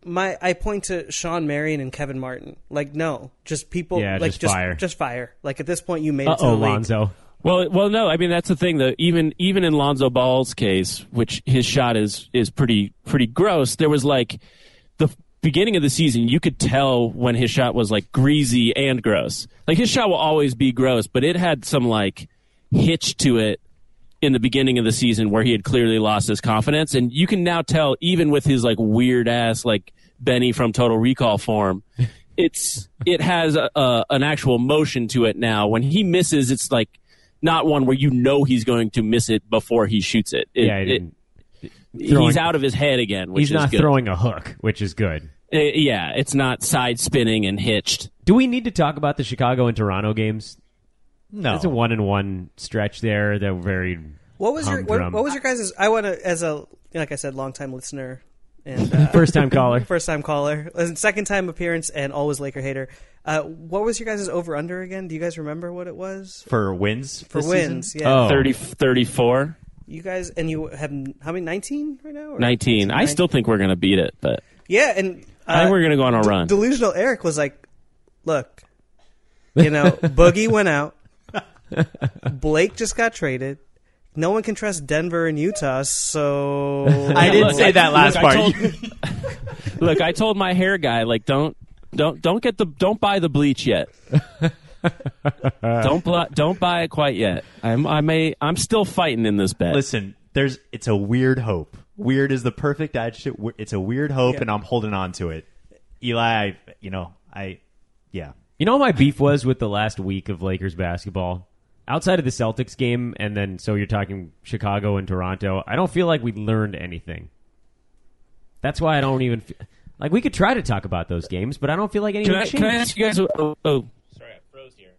my I point to Shawn Marion and Kevin Martin. Like, no, just people. Yeah, like just fire. Just fire. Like at this point, you made Uh it to the oh, league. Lonzo. Well, well, no. I mean, that's the thing. That even even in Lonzo Ball's case, which his shot is is pretty pretty gross. There was like the beginning of the season, you could tell when his shot was like greasy and gross. Like his shot will always be gross, but it had some like hitch to it in the beginning of the season where he had clearly lost his confidence, and you can now tell even with his like weird ass like Benny from Total Recall form. It's it has a, a, an actual motion to it now. When he misses, it's like not one where you know he's going to miss it before he shoots it. It- Yeah, he it- didn't. he's out of his head again. Which He's is not good. throwing a hook, which is good. Uh, yeah, it's not side spinning and hitched. Do we need to talk about the Chicago and Toronto games? No. It's a one and one stretch there. That were very. What was your what, what was your guys' I want to as a like I said, long time listener and uh, First time caller. first time caller, and second time appearance, and always Laker hater. Uh, what was your guys' over under again? Do you guys remember what it was For wins? for this wins? season? Yeah, Oh. 30, 34, you guys and you have how many? Nineteen right now? Or 19. I still think we're going to beat it, but yeah, and uh, I think we're going to go on a run. delusional Eric was like, "Look, you know, Boogie went out. Blake just got traded. No one can trust Denver and Utah, so I didn't Look, say that last look, I part. told- Look, I told my hair guy like don't don't don't get the don't buy the bleach yet. don't bl- don't buy it quite yet. I'm I may I'm still fighting in this bet. Listen, there's it's a weird hope. Weird is the perfect adjective. It's a weird hope, Yeah. and I'm holding on to it. Eli, I, you know, I, yeah. You know what my beef was with the last week of Lakers basketball? Outside of the Celtics game, and then so you're talking Chicago and Toronto, I don't feel like we learned anything. That's why I don't even fe- like we could try to talk about those games, but I don't feel like anything can I, changed. can I ask you guys? Oh, oh, sorry, I froze here.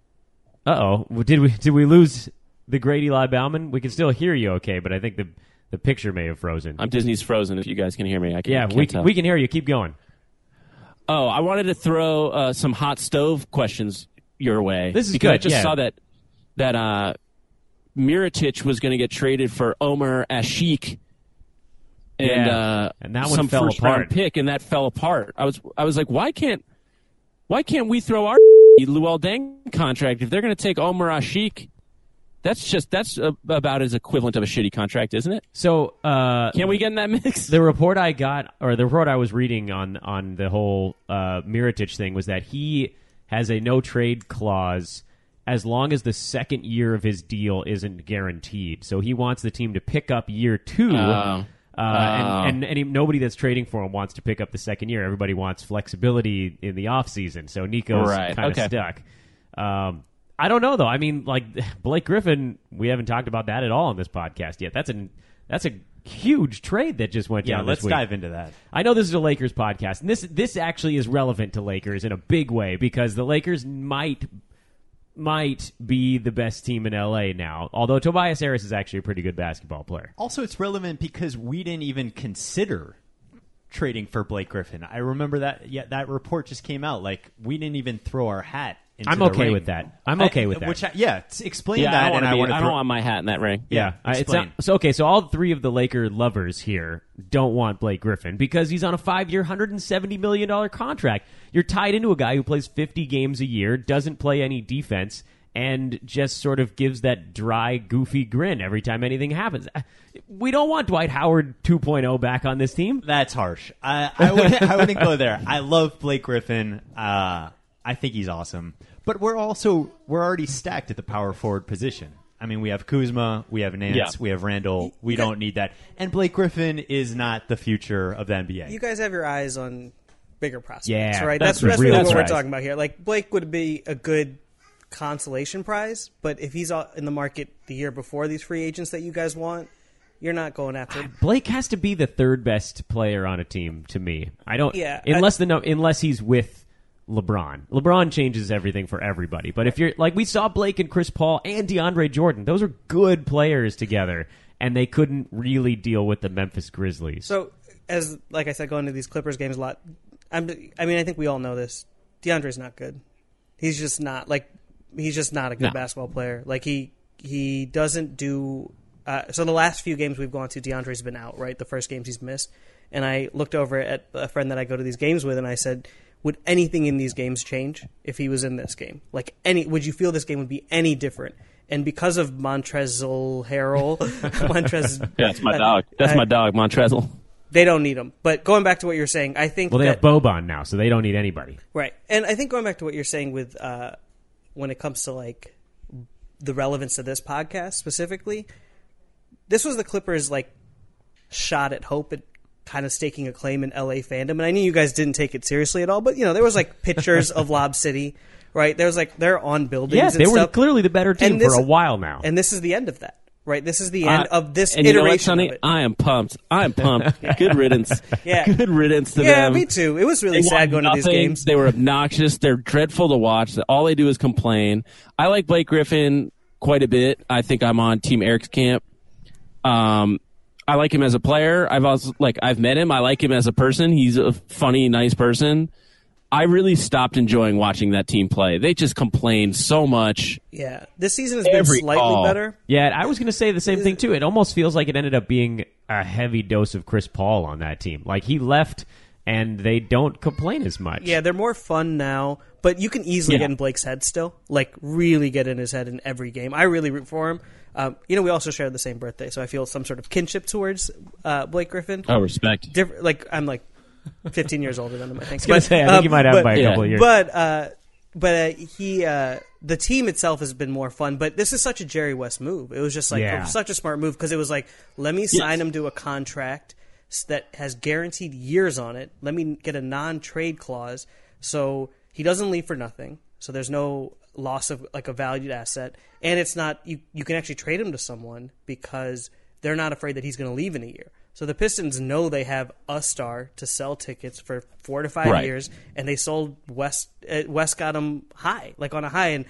Uh oh, did we did we lose the great Eli Bauman? We can still hear you, okay, but I think the the picture may have frozen. I'm Disney's Frozen. If you guys can hear me, I can, yeah, can't we tell. we can hear you. Keep going. Oh, I wanted to throw uh, some hot stove questions your way. This is because I good, just yeah. saw that that uh, Mirotic was going to get traded for Omer Asik, and Yeah, uh, and that one some fell first round apart. pick, and that fell apart. I was I was like, why can't why can't we throw our Luol Deng contract if they're going to take Omer Asik? That's just that's uh, about as equivalent of a shitty contract, isn't it? So, uh, Can't we get in that mix? the report I got, or the report I was reading on on the whole uh, Mirotic thing, was that he has a no trade clause as long as the second year of his deal isn't guaranteed. So he wants the team to pick up year two. Uh, Oh. and and, and he, nobody that's trading for him wants to pick up the second year. Everybody wants flexibility in the offseason. So Nico's Right, kind of okay. stuck. Um, I don't know though. I mean, like Blake Griffin, we haven't talked about that at all on this podcast yet. That's an that's a huge trade that just went Yeah, down. let's week. dive into that. I know this is a Lakers podcast, and this this actually is relevant to Lakers in a big way because the Lakers might might be the best team in LA now. Although Tobias Harris is actually a pretty good basketball player. Also, it's relevant because we didn't even consider trading for Blake Griffin. I remember that. Yeah, that report just came out. Like we didn't even throw our hat. Into I'm the okay ring. with that. I'm okay with that. Which, I, yeah, t- explain Yeah, I that, don't and want I be. want I to. don't want my hat in that ring. Yeah, I- it's explain. not, so okay. So all three of the Laker lovers here don't want Blake Griffin because he's on a five-year, 170 million dollar contract. You're tied into a guy who plays 50 games a year, doesn't play any defense, and just sort of gives that dry, goofy grin every time anything happens. We don't want Dwight Howard 2.0 back on this team. That's harsh. I, I, wouldn't, I wouldn't go there. I love Blake Griffin. Uh, I think he's awesome. But we're also we're already stacked at the power forward position. I mean, we have Kuzma, we have Nance, Yeah. we have Randle. We don't need that. And Blake Griffin is not the future of the NBA. You guys have your eyes on bigger prospects, Yeah, right? that's That's, that's real really what we're talking about here. Like Blake would be a good consolation prize, but if he's in the market the year before these free agents that you guys want, you're not going after. him. Ah, Blake has to be the third best player on a team to me. I don't. Yeah, Unless the unless he's with LeBron. LeBron changes everything for everybody. But if you're like we saw Blake and Chris Paul and DeAndre Jordan, those are good players together, and they couldn't really deal with the Memphis Grizzlies. So, as like I said, going to these Clippers games a lot. I'm, I mean, I think we all know this. DeAndre's not good. He's just not like he's just not a good No. basketball player. Like he he doesn't do. Uh, so the last few games we've gone to, DeAndre's been out. Right, the first games he's missed. And I looked over at a friend that I go to these games with, and I said, "Would anything in these games change if he was in this game? Like any? Would you feel this game would be any different?" And because of Montrezl Harrell, Montrez, Yeah, that's my uh, dog. That's I- my dog, Montrezl. they don't need him. But going back to what you're saying, I think well, they that, have Boban now, so they don't need anybody. right, and I think going back to what you're saying with uh, when it comes to like the relevance of this podcast specifically, this was the Clippers' like shot at hope at kind of staking a claim in LA fandom, and I knew you guys didn't take it seriously at all. But you know, there was like pictures of Lob City, right? There was like they're on buildings. Yeah, and they were stuff. clearly the better team And this- for a while now. and this is the end of that. Right, this is the end Uh, of this and you know what, iteration Sunny? of it. I am pumped. I am pumped. Good riddance. Yeah. Good riddance to yeah, them. Yeah, me too. It was really They sad want going to these games. They were obnoxious. They're dreadful to watch. All they do is complain. I like Blake Griffin quite a bit. I think I'm on Team Eric's camp. Um, I like him as a player. I've also like I've met him. I like him as a person. He's a funny, nice person. I really stopped enjoying watching that team play. They just complained so much. Yeah, this season has been slightly call. better. Yeah, I was going to say the same thing too. It almost feels like it ended up being a heavy dose of Chris Paul on that team. Like he left, and they don't complain as much. Yeah, they're more fun now, but you can easily Yeah. get in Blake's head still. Like really get in his head in every game. I really root for him. Um, you know, we also share the same birthday, so I feel some sort of kinship towards uh, Blake Griffin. Oh, respect. Different, like I'm like 15 years older than him. I think. I was gonna say, I think you might have but, by a yeah. couple of years. But uh, but uh, he uh, the team itself has been more fun. But this is such a Jerry West move. It was just like Yeah. such a smart move because it was like let me sign him to a contract that has guaranteed years on it. Let me get a non-trade clause so he doesn't leave for nothing. So there's no loss of like a valued asset, and it's not you. You can actually trade him to someone because they're not afraid that he's going to leave in a year. So the Pistons know they have a star to sell tickets for four to five Right. years, and they sold West. Uh, West got them high, like on a high, and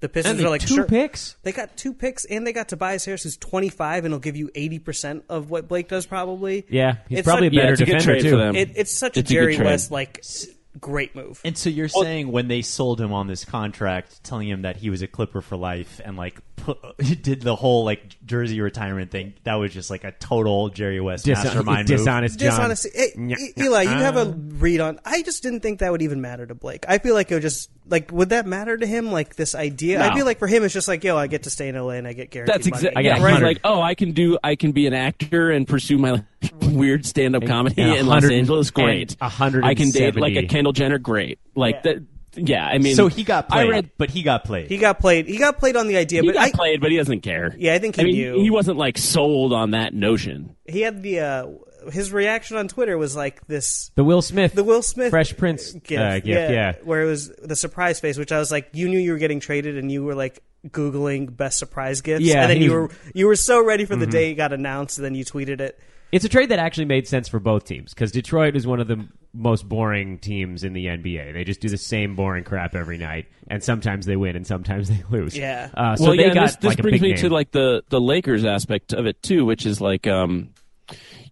the Pistons And are like two sure. picks. They got two picks, and they got Tobias Harris, who's 25, and he'll give you 80 percent of what Blake does, probably. Yeah, he's It's probably such- a better Yeah, it's a defender trade too. for them. It, it's such It's a a Jerry trade. West like s- great move. And so you're saying when they sold him on this contract, telling him that he was a Clipper for life, and like put, did the whole like jersey retirement thing, that was just like a total Jerry West Dis- mastermind move. dishonest John. Dishonesty. Hey, Nya- E- Eli, you have a uh. read on. I just didn't think that would even matter to Blake. I feel like it would just like would that matter to him? Like this idea. I feel like for him, it's just like yo, I get to stay in LA and I get guaranteed. That's exactly. I got yeah, right. 100. Like, oh, I can do, I can be an actor and pursue my weird stand-up comedy and in Los Angeles. and Great. 170. I can date like a Kendall Jenner. Great. Like Yeah. that. Yeah, I mean, so he got I played, read but he got played. He got played. He got played on the idea, but he but got I, played, but he doesn't care. Yeah, I think he I mean, knew. he wasn't like sold on that notion. he had the uh, his reaction on Twitter was like this The Will Smith, the Will Smith Fresh Prince gift, uh, gif, yeah. where it was the surprise face, which I was like, you knew you were getting traded, and you were like googling best surprise gifts, Yeah, and then he you were you were so ready for the day it got announced, and then you tweeted it. It's a trade that actually made sense for both teams because Detroit is one of the m- most boring teams in the NBA. They just do the same boring crap every night, and sometimes they win and sometimes they lose. Yeah. Uh, so well, they yeah, got this, this like brings me name. to like the the Lakers aspect of it too, which is like, um,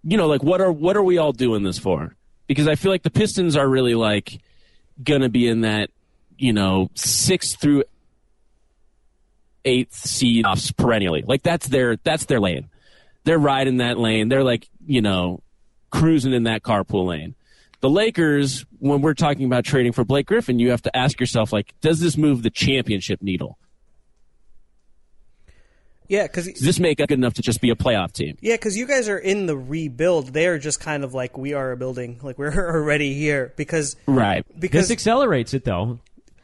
you know, like what are what are we all doing this for? Because I feel like the Pistons are really like gonna be in that, you know, sixth through eighth seed offs perennially. Like that's their that's their lane. They're riding that lane. They're like, you know, cruising in that carpool lane. The Lakers, when we're talking about trading for Blake Griffin, you have to ask yourself, like, does this move the championship needle? Yeah, because Does this make it good enough to just be a playoff team? yeah, because you guys are in the rebuild. They are just kind of like we are a building, like we're already here. Because Right. because this accelerates it though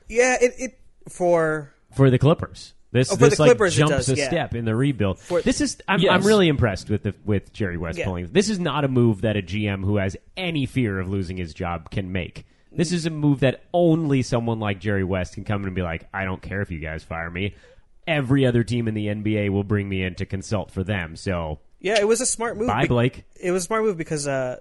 yeah, it, it for for the Clippers. This, Oh, for this the like Clippers it jumps does, a yeah. step in the rebuild. For- this is I'm, Yes. I'm really impressed with the with Jerry West Yeah. pulling. This is not a move that a GM who has any fear of losing his job can make. This is a move that only someone like Jerry West can come in and be like, I don't care if you guys fire me. Every other team in the NBA will bring me in to consult for them. So yeah, it was a smart move. bye, Blake. It was a smart move because uh,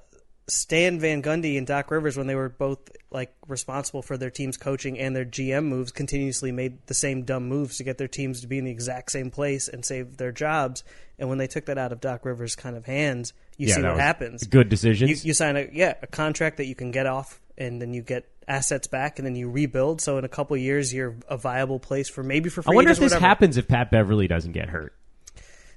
Stan Van Gundy and Doc Rivers, when they were both like responsible for their team's coaching and their GM moves, continuously made the same dumb moves to get their teams to be in the exact same place and save their jobs. And when they took that out of Doc Rivers' kind of hands, you Yeah, see what happens. Good decisions. You, you sign a yeah a contract that you can get off, and then you get assets back, and then you rebuild. So in a couple years, you're a viable place for maybe for I wonder if this whatever. happens if Pat Beverly doesn't get hurt.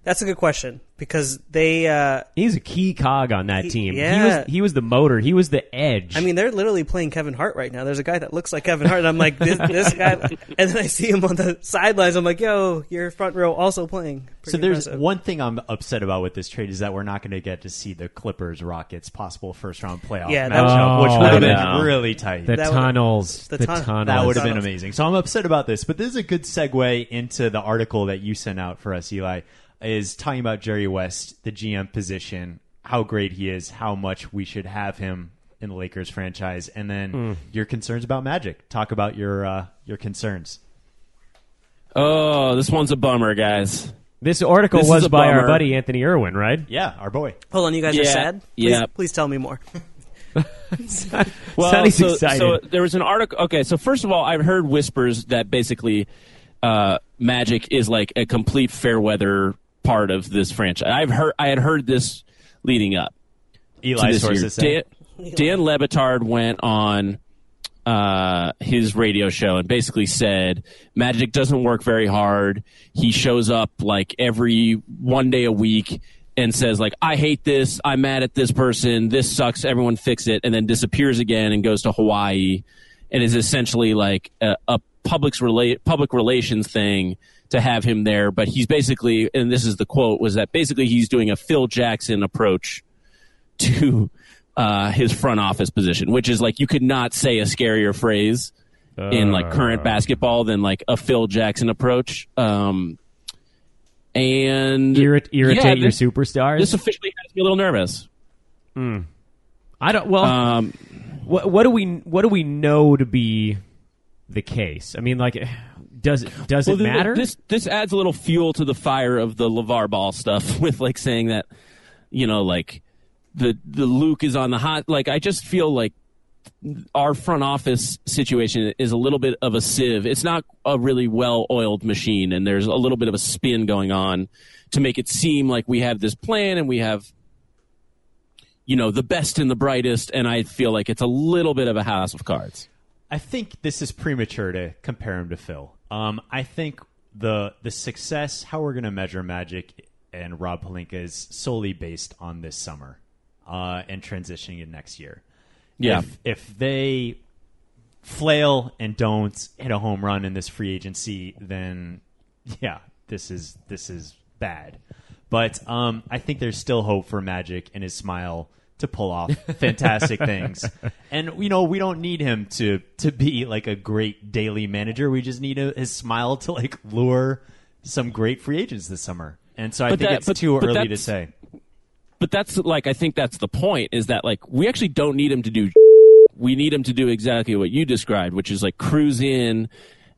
That's a good question because they. Uh, He's a key cog on that He- team. He yeah. was he was the motor. He was the edge. I mean, they're literally playing Kevin Hart right now. There's a guy that looks like Kevin Hart, and I'm like, this, this guy. And then I see him on the sidelines. I'm like, yo, your front row also playing. So Pretty there's impressive. one thing I'm upset about with this trade is that we're not going to get to see the Clippers Rockets possible first round playoff Yeah, that matchup, which would have Oh, been really tight. the that would- tunnels, the the, tun- tunnels. That would have been amazing. So I'm upset about this, but this is a good segue into the article that you sent out for us, Eli. Is talking about Jerry West, the GM position, how great he is, how much we should have him in the Lakers franchise, and then Hmm. your concerns about Magic. Talk about your uh, your concerns. Oh, this one's a bummer, guys. This article This was a by our buddy Anthony Irwin, right? Yeah, our boy. Hold on, you guys are sad. Please, yeah. please tell me more. Well, so, so there was an article. Okay, so first of all, I've heard whispers that basically uh, Magic is like a complete fair weather part of this franchise. I've heard. I had heard this leading up to Eli this sources. Dan, Dan Le Batard went on uh, his radio show and basically said Magic doesn't work very hard. He shows up like every one day a week and says like I hate this, I'm mad at this person, this sucks, everyone fix it, and then disappears again and goes to Hawaii and is essentially like a, a public's rela- public relations thing to have him there. But he's basically, and this is the quote, was that basically he's doing a Phil Jackson approach to uh, his front office position, which is like you could not say a scarier phrase in like current basketball than like a Phil Jackson approach. Um, and Irrit- irritate yeah, your this, superstars. This officially has me a little nervous. I don't. Well, Um, what, what do we what do we know to be the case? I mean, like, does does well, it matter? This this adds a little fuel to the fire of the LaVar Ball stuff with like saying that you know like the the Luke is on the hot. Like I just feel like our front office situation is a little bit of a sieve. It's not a really well oiled machine, and there's a little bit of a spin going on to make it seem like we have this plan and we have, you know, the best and the brightest. And I feel like it's a little bit of a house of cards. I think this is premature to compare him to Phil. Um, I think the the success, how we're going to measure Magic and Rob Pelinka is solely based on this summer uh, and transitioning in next year. Yeah. If, if they flail and don't hit a home run in this free agency, then yeah, this is this is bad. But um, I think there's still hope for Magic and his smile to pull off fantastic things. And you know, we don't need him to to be like a great daily manager. We just need a, his smile to like lure some great free agents this summer. And so I But think that- it's but- too but early to say. but that's like I think that's the point is that like we actually don't need him to do we need him to do exactly what you described which is like cruise in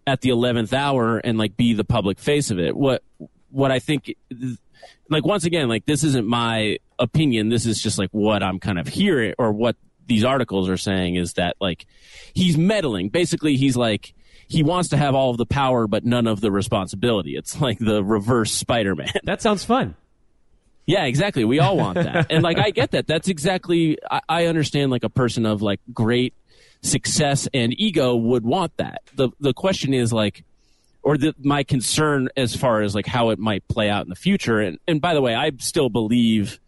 at the 11th hour and like be the public face of it what what I think like once again like this isn't my opinion this is just like what I'm kind of hearing or what these articles are saying is that like he's meddling basically he's like he wants to have all of the power but none of the responsibility it's like the reverse Spider-Man That sounds fun. yeah, exactly. We all want that. and like, I get that. That's exactly, I, I understand like a person of like great success and ego would want that. The, the question is like, or the, my concern as far as like how it might play out in the future. And, and by the way, I still believe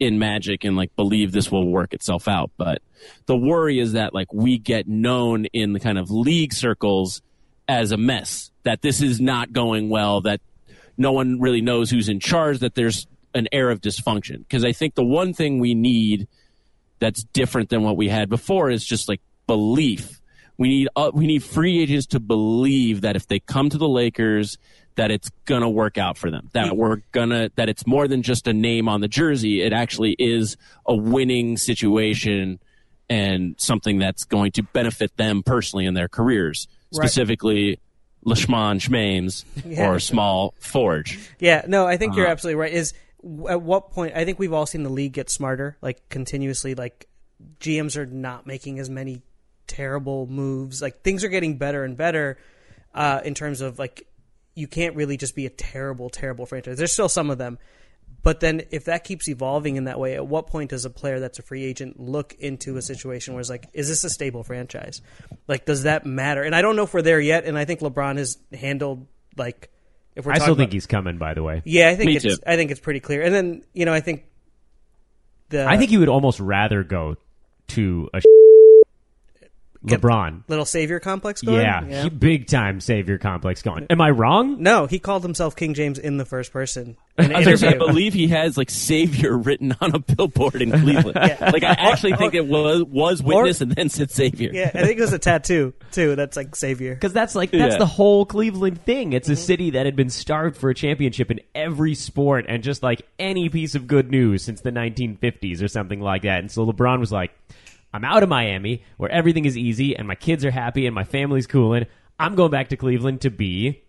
in magic and like believe this will work itself out. But the worry is that like we get known in the kind of league circles as a mess, that this is not going well, that no one really knows who's in charge, that there's an air of dysfunction. Because I think the one thing we need that's different than what we had before is just like belief. We need uh, we need free agents to believe that if they come to the Lakers, that it's gonna work out for them. That we're gonna that it's more than just a name on the jersey. It actually is a winning situation and something that's going to benefit them personally in their careers. Right. Specifically, Lashman Schmames Yeah. or Small Forge. Yeah, no, I think you're Uh-huh. absolutely right. Is at what point? I think we've all seen the league get smarter, like continuously. Like GMs are not making as many terrible moves. Like things are getting better and better uh, in terms of like you can't really just be a terrible, terrible franchise. There's still some of them, but then if that keeps evolving in that way, at what point does a player that's a free agent look into a situation where it's like, is this a stable franchise? Like, does that matter? And I don't know if we're there yet. And I think LeBron has handled like. If we're talking. I talking still think about- he's coming. By the way, yeah, I think Me it's too. I think it's pretty clear. And then you know I think the I think he would almost rather go to a Get- LeBron. little savior complex going. Yeah, he- big time savior complex going. Am I wrong? no, he called himself King James in the first person. In an I was I believe he has like Savior written on a billboard in Cleveland. Like I actually think it was was witness and then said Savior. yeah, I think it was a tattoo too. That's like savior. Because that's like that's Yeah. the whole Cleveland thing. It's a Mm-hmm. city that had been starved for a championship in every sport, and just like any piece of good news since the 1950s or something like that. And so LeBron was like, "I'm out of Miami, where everything is easy, and my kids are happy, and my family's cooling. I'm going back to Cleveland to be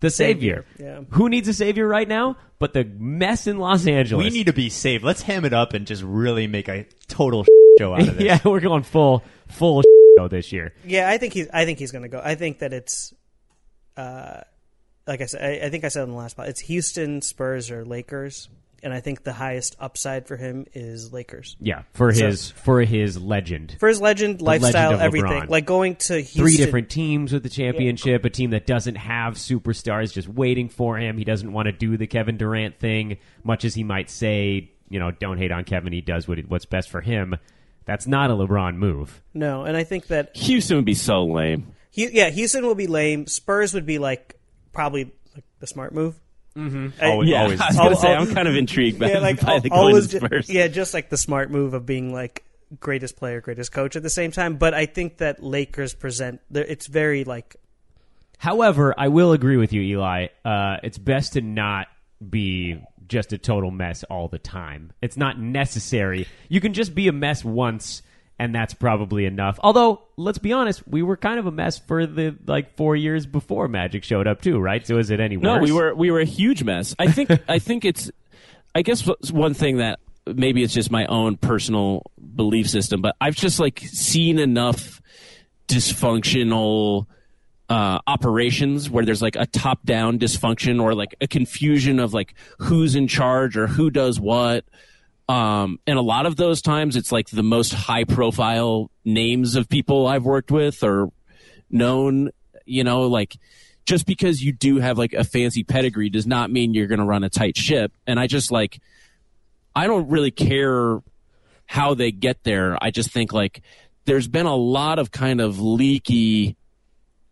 the savior. Yeah. Who needs a savior right now? But the mess in Los Angeles. We need to be saved. Let's ham it up and just really make a total show out of this. yeah, we're going full full show this year. Yeah, I think he's. I think he's going to go. I think that it's, uh, like I said, I, I think I said in the last part, it's Houston, Spurs, or Lakers, and I think the highest upside for him is Lakers. Yeah, for So- his for his legend. For his legend, lifestyle, legend everything, LeBron. like going to Houston, three different teams with the championship, a team that doesn't have superstars just waiting for him. He doesn't want to do the Kevin Durant thing, much as he might say, you know, don't hate on Kevin. He does what what's best for him. That's not a LeBron move. No, and I think that Houston would be so lame. Hu- yeah, Houston will be lame. Spurs would be like probably like the smart move. Mm-hmm. Always- Yeah, always- I was gonna Al- say al- I'm kind of intrigued by, yeah, like by the going always, to ju- yeah, just like the smart move of being like greatest player, greatest coach at the same time. But I think that Lakers present it's very like However, I will agree with you, Eli. Uh, it's best to not be just a total mess all the time. It's not necessary. You can just be a mess once, and that's probably enough. Although, let's be honest, we were kind of a mess for the like four years before Magic showed up too, right? So is it any worse? No, we were we were a huge mess. I think I think it's I guess one thing that maybe it's just my own personal belief system, but I've just like seen enough dysfunctional uh, operations where there's like a top down dysfunction or like a confusion of like who's in charge or who does what. Um, and a lot of those times it's like the most high profile names of people I've worked with or known, you know, like just because you do have like a fancy pedigree does not mean you're going to run a tight ship. And I just like, I don't really care how they get there. I just think like there's been a lot of kind of leaky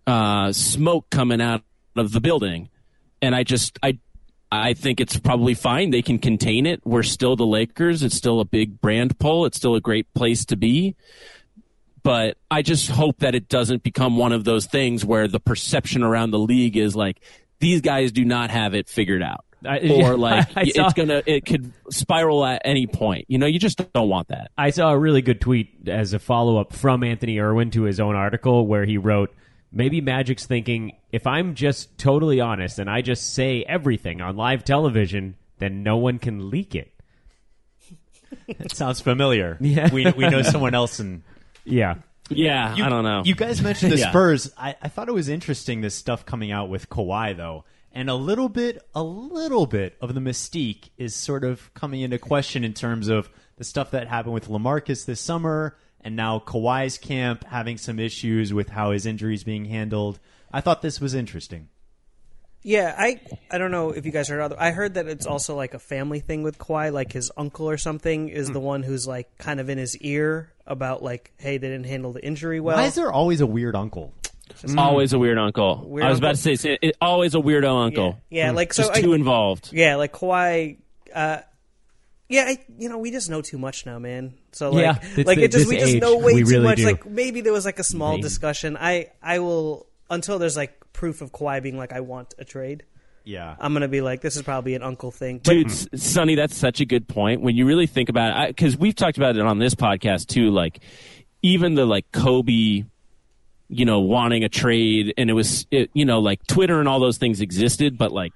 uh, smoke coming out of the building, and I just I I think it's probably fine. They can contain it. We're still the Lakers. It's still a big brand pull. It's still a great place to be. But I just hope that it doesn't become one of those things where the perception around the league is like, these guys do not have it figured out. I- or like I saw- it's gonna it could spiral at any point. You know, you just don't want that. I saw a really good tweet as a follow up from Anthony Irwin to his own article where he wrote, Maybe Magic's thinking, if I'm just totally honest and I just say everything on live television, then no one can leak it. It sounds familiar. Yeah. we we know someone else and Yeah. Yeah, You- I don't know. You guys mentioned the Yeah. Spurs. I, I thought it was interesting this stuff coming out with Kawhi though, and a little bit, a little bit of the mystique is sort of coming into question in terms of the stuff that happened with LaMarcus this summer, and now Kawhi's camp having some issues with how his injury is being handled. I thought this was interesting. Yeah, I I don't know if you guys heard. Other, I heard that it's also like a family thing with Kawhi. Like his uncle or something is the one who's like kind of in his ear about like, hey, they didn't handle the injury well. Why is there always a weird uncle? always a weird uncle. Weird I was about to say, it, always a weirdo uncle. Yeah, yeah, like so. Just I, too involved. yeah, like Kawhi. Uh, yeah, I, you know, we just know too much now, man. So like, Yeah, it's like it just we just age, know way we too really much. do. Like maybe there was like a small Maybe. discussion. I I will until there's like proof of Kawhi being like, I want a trade. Yeah, I'm gonna be like, this is probably an uncle thing. But Dude, S- Sunny, that's such a good point. When you really think about it, because we've talked about it on this podcast too. Like, even the like Kobe, you know, wanting a trade, and it was, it, you know, like Twitter and all those things existed, but like,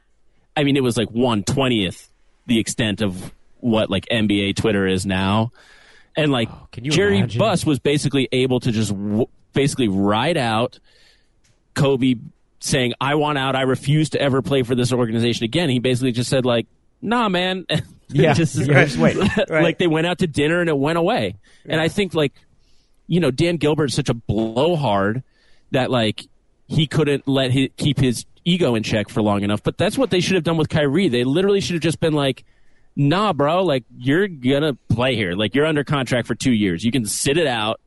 I mean, it was like one twentieth the extent of what like NBA Twitter is now, and like can you Jerry imagine? Buss was basically able to just w- basically ride out Kobe saying, I want out. I refuse to ever play for this organization again. He basically just said, like, nah, man. Yeah. just, Yeah, just wait. like they went out to dinner and it went away. And I think like, you know, Dan Gilbert's such a blowhard that like he couldn't let his, keep his ego in check for long enough. But that's what they should have done with Kyrie. They literally should have just been like, nah, bro, like you're gonna play here. Like you're under contract for two years. You can sit it out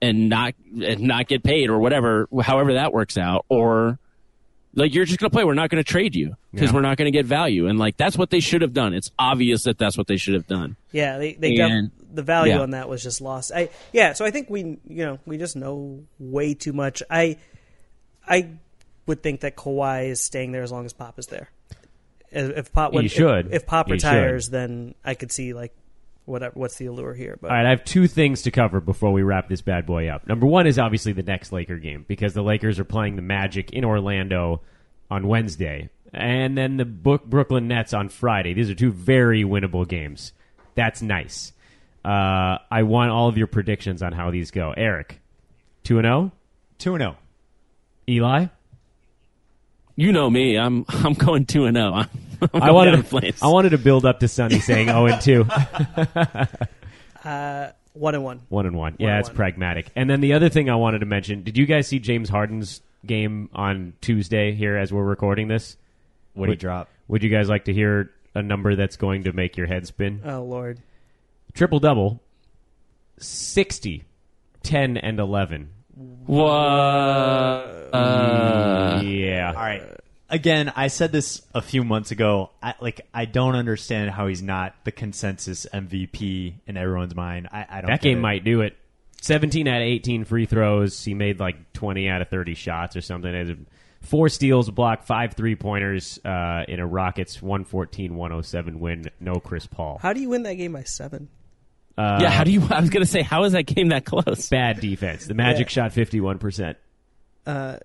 and not and not get paid or whatever, however that works out, or like you're just gonna play. We're not gonna trade you because Yeah. we're not gonna get value. And like that's what they should have done. It's obvious that that's what they should have done. Yeah, they they And- got the value yeah. on that was just lost. I yeah, so I think we you know we just know way too much. I I would think that Kawhi is staying there as long as Pop is there. If if Pop He when- should. if, if Pop He retires, then I could see like whatever what's the allure here. But All right, I have two things to cover before we wrap this bad boy up. Number one is obviously the next Laker game because the Lakers are playing the Magic in Orlando on Wednesday, and then the Book Brooklyn Nets on Friday. These are two very winnable games. That's nice. Uh, I want all of your predictions on how these go. Eric, two and zero. two and oh. zero. Eli, Mm-hmm. You know me. I'm I'm going two and oh. zero. I wanted to, Flames. I wanted to build up to Sunny saying zero and two. Uh, one and one. One and one. Yeah, and it's one. pragmatic. And then the other thing I wanted to mention: Did you guys see James Harden's game on Tuesday here as we're recording this? What do you Would- drop? Would you guys like to hear a number that's going to make your head spin? Oh Lord, Triple double 60, 10, and 11. What? Uh, yeah. All right. Again, I said this a few months ago. I, like, I don't understand how he's not the consensus MVP in everyone's mind. I, I don't. That game it. might do it. 17 out of 18 free throws. He made like 20 out of 30 shots or something. It was Four steals, a block, five three pointers uh, in a Rockets 114 107 win. No Chris Paul. how do you win that game by seven? Uh, yeah. How do you? I was gonna say, how is that game that close? Bad defense. The Magic Yeah. shot 51%. Uh,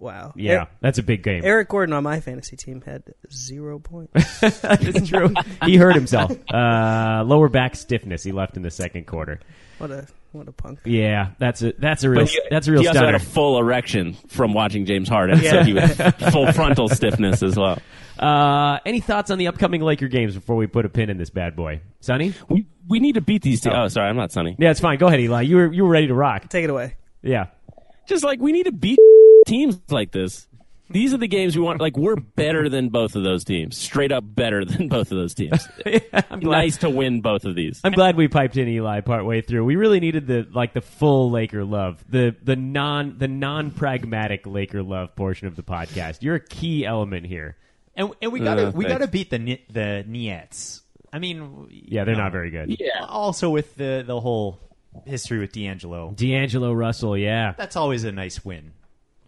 Wow. Yeah, Eric, that's a big game. Eric Gordon on my fantasy team had zero points. That's true. he hurt himself. Uh, lower back stiffness. He left in the second quarter. what a what a punk. Yeah, that's a that's a real he, that's a real he also had a full erection from watching James Harden, Yeah. so he was full frontal stiffness as well. Uh, any thoughts on the upcoming Laker games before we put a pin in this bad boy, Sunny? We we need to beat these two. Oh, sorry, I'm not Sunny. Yeah, it's fine. Go ahead, Eli. You were you were ready to rock. Take it away. Yeah. Just like we need to beat teams like this. These are the games we want. Like we're better than both of those teams. Straight up better than both of those teams. I'm glad. nice to win both of these. I'm glad we piped in Eli partway through. We really needed the like the full Laker love, the the non the non pragmatic Laker love portion of the podcast. You're a key element here, and and we gotta Uh, we thanks. gotta beat the Ni- the Niets. I mean, Yeah, they're not very good. Yeah. Also with the the whole history with D'Angelo, D'Angelo Russell, yeah. that's always a nice win.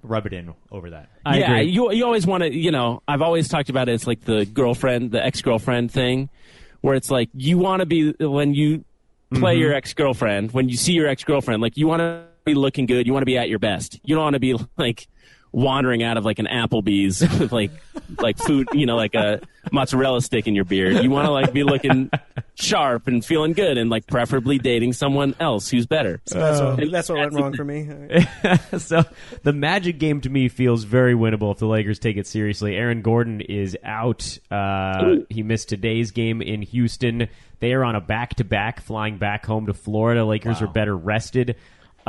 Rub it in over that. I yeah, agree. you you always want to, you know, I've always talked about it. It's like the girlfriend, the ex girlfriend thing, where it's like you want to be when you play Mm-hmm. your ex girlfriend, when you see your ex girlfriend, like you want to be looking good, you want to be at your best. You don't want to be like wandering out of like an Applebee's with like like food, you know, like a mozzarella stick in your beard. You want to like be looking sharp and feeling good, and like preferably dating someone else who's better. That's, Uh, what, that's what went wrong the- for me. so the Magic game to me feels very winnable if the Lakers take it seriously. Aaron Gordon is out. Uh, he missed today's game in Houston. They are on a back to back, flying back home to Florida. Lakers are better rested.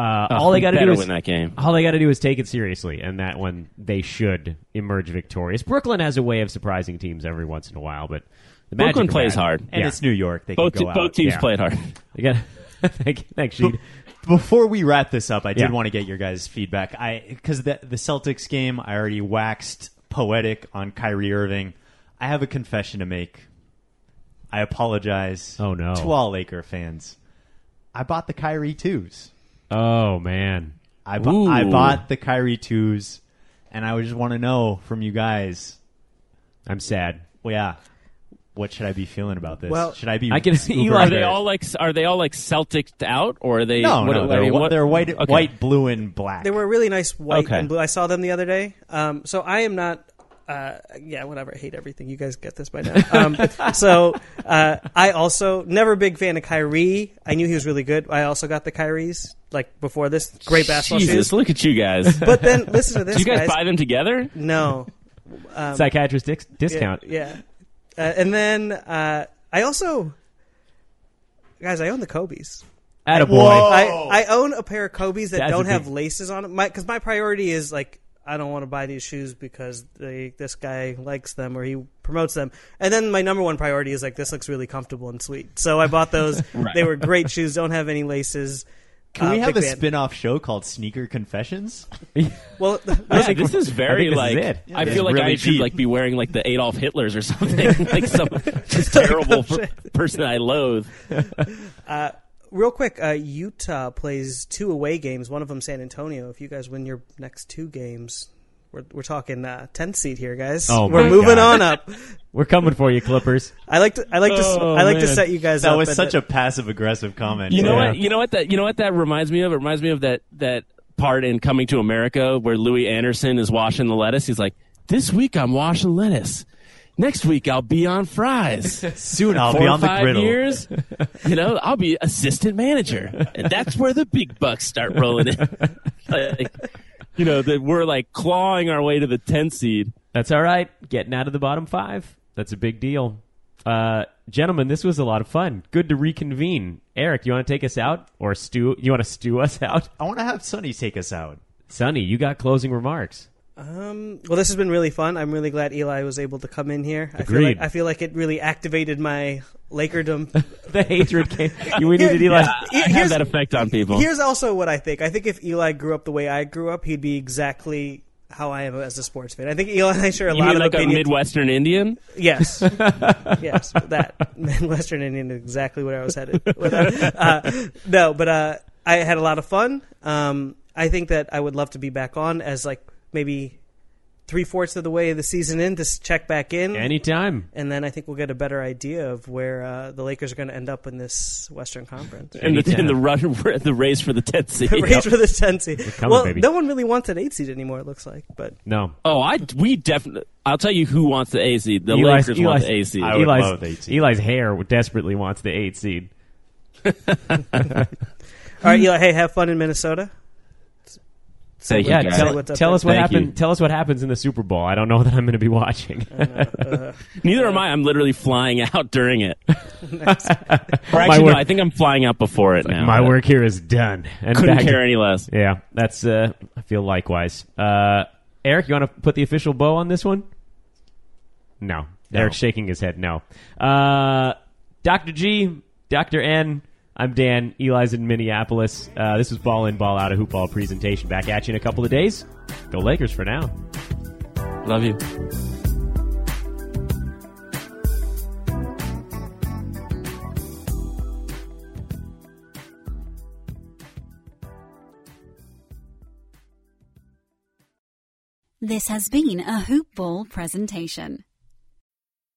Uh, all they got to do is win that game. All they got to do is take it seriously, and that one they should emerge victorious. Brooklyn has a way of surprising teams every once in a while, but the Magic Brooklyn are plays hard. And Yeah. it's New York. They Both can go both teams Yeah. played hard. You got thanks, Sheed. Before we wrap this up, I did Yeah. want to get your guys' feedback. I because the the Celtics game, I already waxed poetic on Kyrie Irving. I have a confession to make. I apologize. Oh, no. to all Laker fans. I bought the Kyrie twos. Oh man, I bu- I bought the Kyrie twos, and I just want to know from you guys. I'm sad. Well, yeah, what should I be feeling about this? Well, should I be? I can see uber Eli Are they all like are they all like Celtic out or are they No, what- no, they're, what- they're white, Okay. white, blue, and black. They were really nice white Okay. and blue. I saw them the other day. Um, so I am not. Uh, yeah, whatever. I hate everything. You guys get this by now. Um, so uh, I also never a big fan of Kyrie. I knew he was really good. I also got the Kyries like before this. Great basketball Jesus, shoes. look at you guys. But then listen to this, Did you guys, guys. buy them together? No, um, Psychiatrist dis- discount. Yeah, Uh, and then uh, I also, guys, I own the Kobe's. Attaboy. I, I own a pair of Kobe's that That's don't big- have laces on them. Because my priority is like I don't want to buy these shoes because they this guy likes them or he promotes them. And then my number one priority is like this looks really comfortable and sweet. So I bought those. They were great shoes. Don't have any laces. Can Uh, we have a fan. spin-off show called Sneaker Confessions? Well, Yeah, this is very this is like. I feel like really I should deep. like be wearing like the Adolf Hitlers or something, like some just terrible per- person I loathe. real quick, uh, Utah plays two away games. One of them San Antonio. If you guys win your next two games, we're we're talking uh, tenth seed here, guys. Oh we're moving God. on up. We're coming for you, Clippers. I like to I like to Oh, I like to set you guys That up. That was such the- a passive-aggressive comment. You know Yeah. what? You know what that you know what that reminds me of? It reminds me of that that part in Coming to America where Louie Anderson is washing the lettuce. He's like, "This week I'm washing lettuce. Next week I'll be on fries. Soon I'll Four be or on the griddle. years, you know, I'll be assistant manager, and that's where the big bucks start rolling in. like, you know, that we're like clawing our way to the 10th seed. That's all right. Getting out of the bottom five. That's a big deal. Uh, gentlemen, this was a lot of fun. Good to reconvene. Eric, you want to take us out, or stew? You want to stew us out? I want to have Sunny take us out. Sunny, you got closing remarks. Um, well, this has been really fun. I'm really glad Eli was able to come in here. I feel Agreed. like I feel like it really activated my Lakerdom. The hatred came. We needed Eli. Here- I have that effect on people. here's also what I think. I think if Eli grew up the way I grew up, he'd be exactly how I am as a sports fan. I think Eli and I share a You lot mean of like a. Midwestern Indian? Yes, yes, that Western Indian is exactly where I was headed. with. Uh, no, but uh, I had a lot of fun. Um, I think that I would love to be back on as like maybe three fourths of the way of the season in to check back in, Anytime. and then I think we'll get a better idea of where uh, the Lakers are going to end up in this Western Conference. In the, in the, run, the race for the 10th seed. The race for the 10 seed. coming, well, baby. no one really wants an 8 seed anymore, it looks like. But No. Oh, I we definitely. I'll tell you who wants the A seed. The Eli's- Lakers want the A seed. I would Eli's, love the eight seed. Eli's hair desperately wants the eight seed. All right, Eli, hey, have fun in Minnesota. Thank Yeah, you, tell, tell us what Thank happened. you. Tell us what happens in the Super Bowl. I don't know that I'm going to be watching. Neither am I. I'm literally flying out during it. or actually, work- no, I think I'm flying out before it now. My work here is done. And couldn't back- care any less. Yeah, that's. Uh, I feel likewise. Uh, Eric, you want to put the official bow on this one? No. Eric's shaking his head. No. Uh, Doctor G, Doctor N. I'm Dan. Eli's in Minneapolis. Uh, this is Ball In, Ball Out, a Hoop Ball presentation. Back at you in a couple of days. Go Lakers for now. Love you. This has been a Hoop Ball presentation.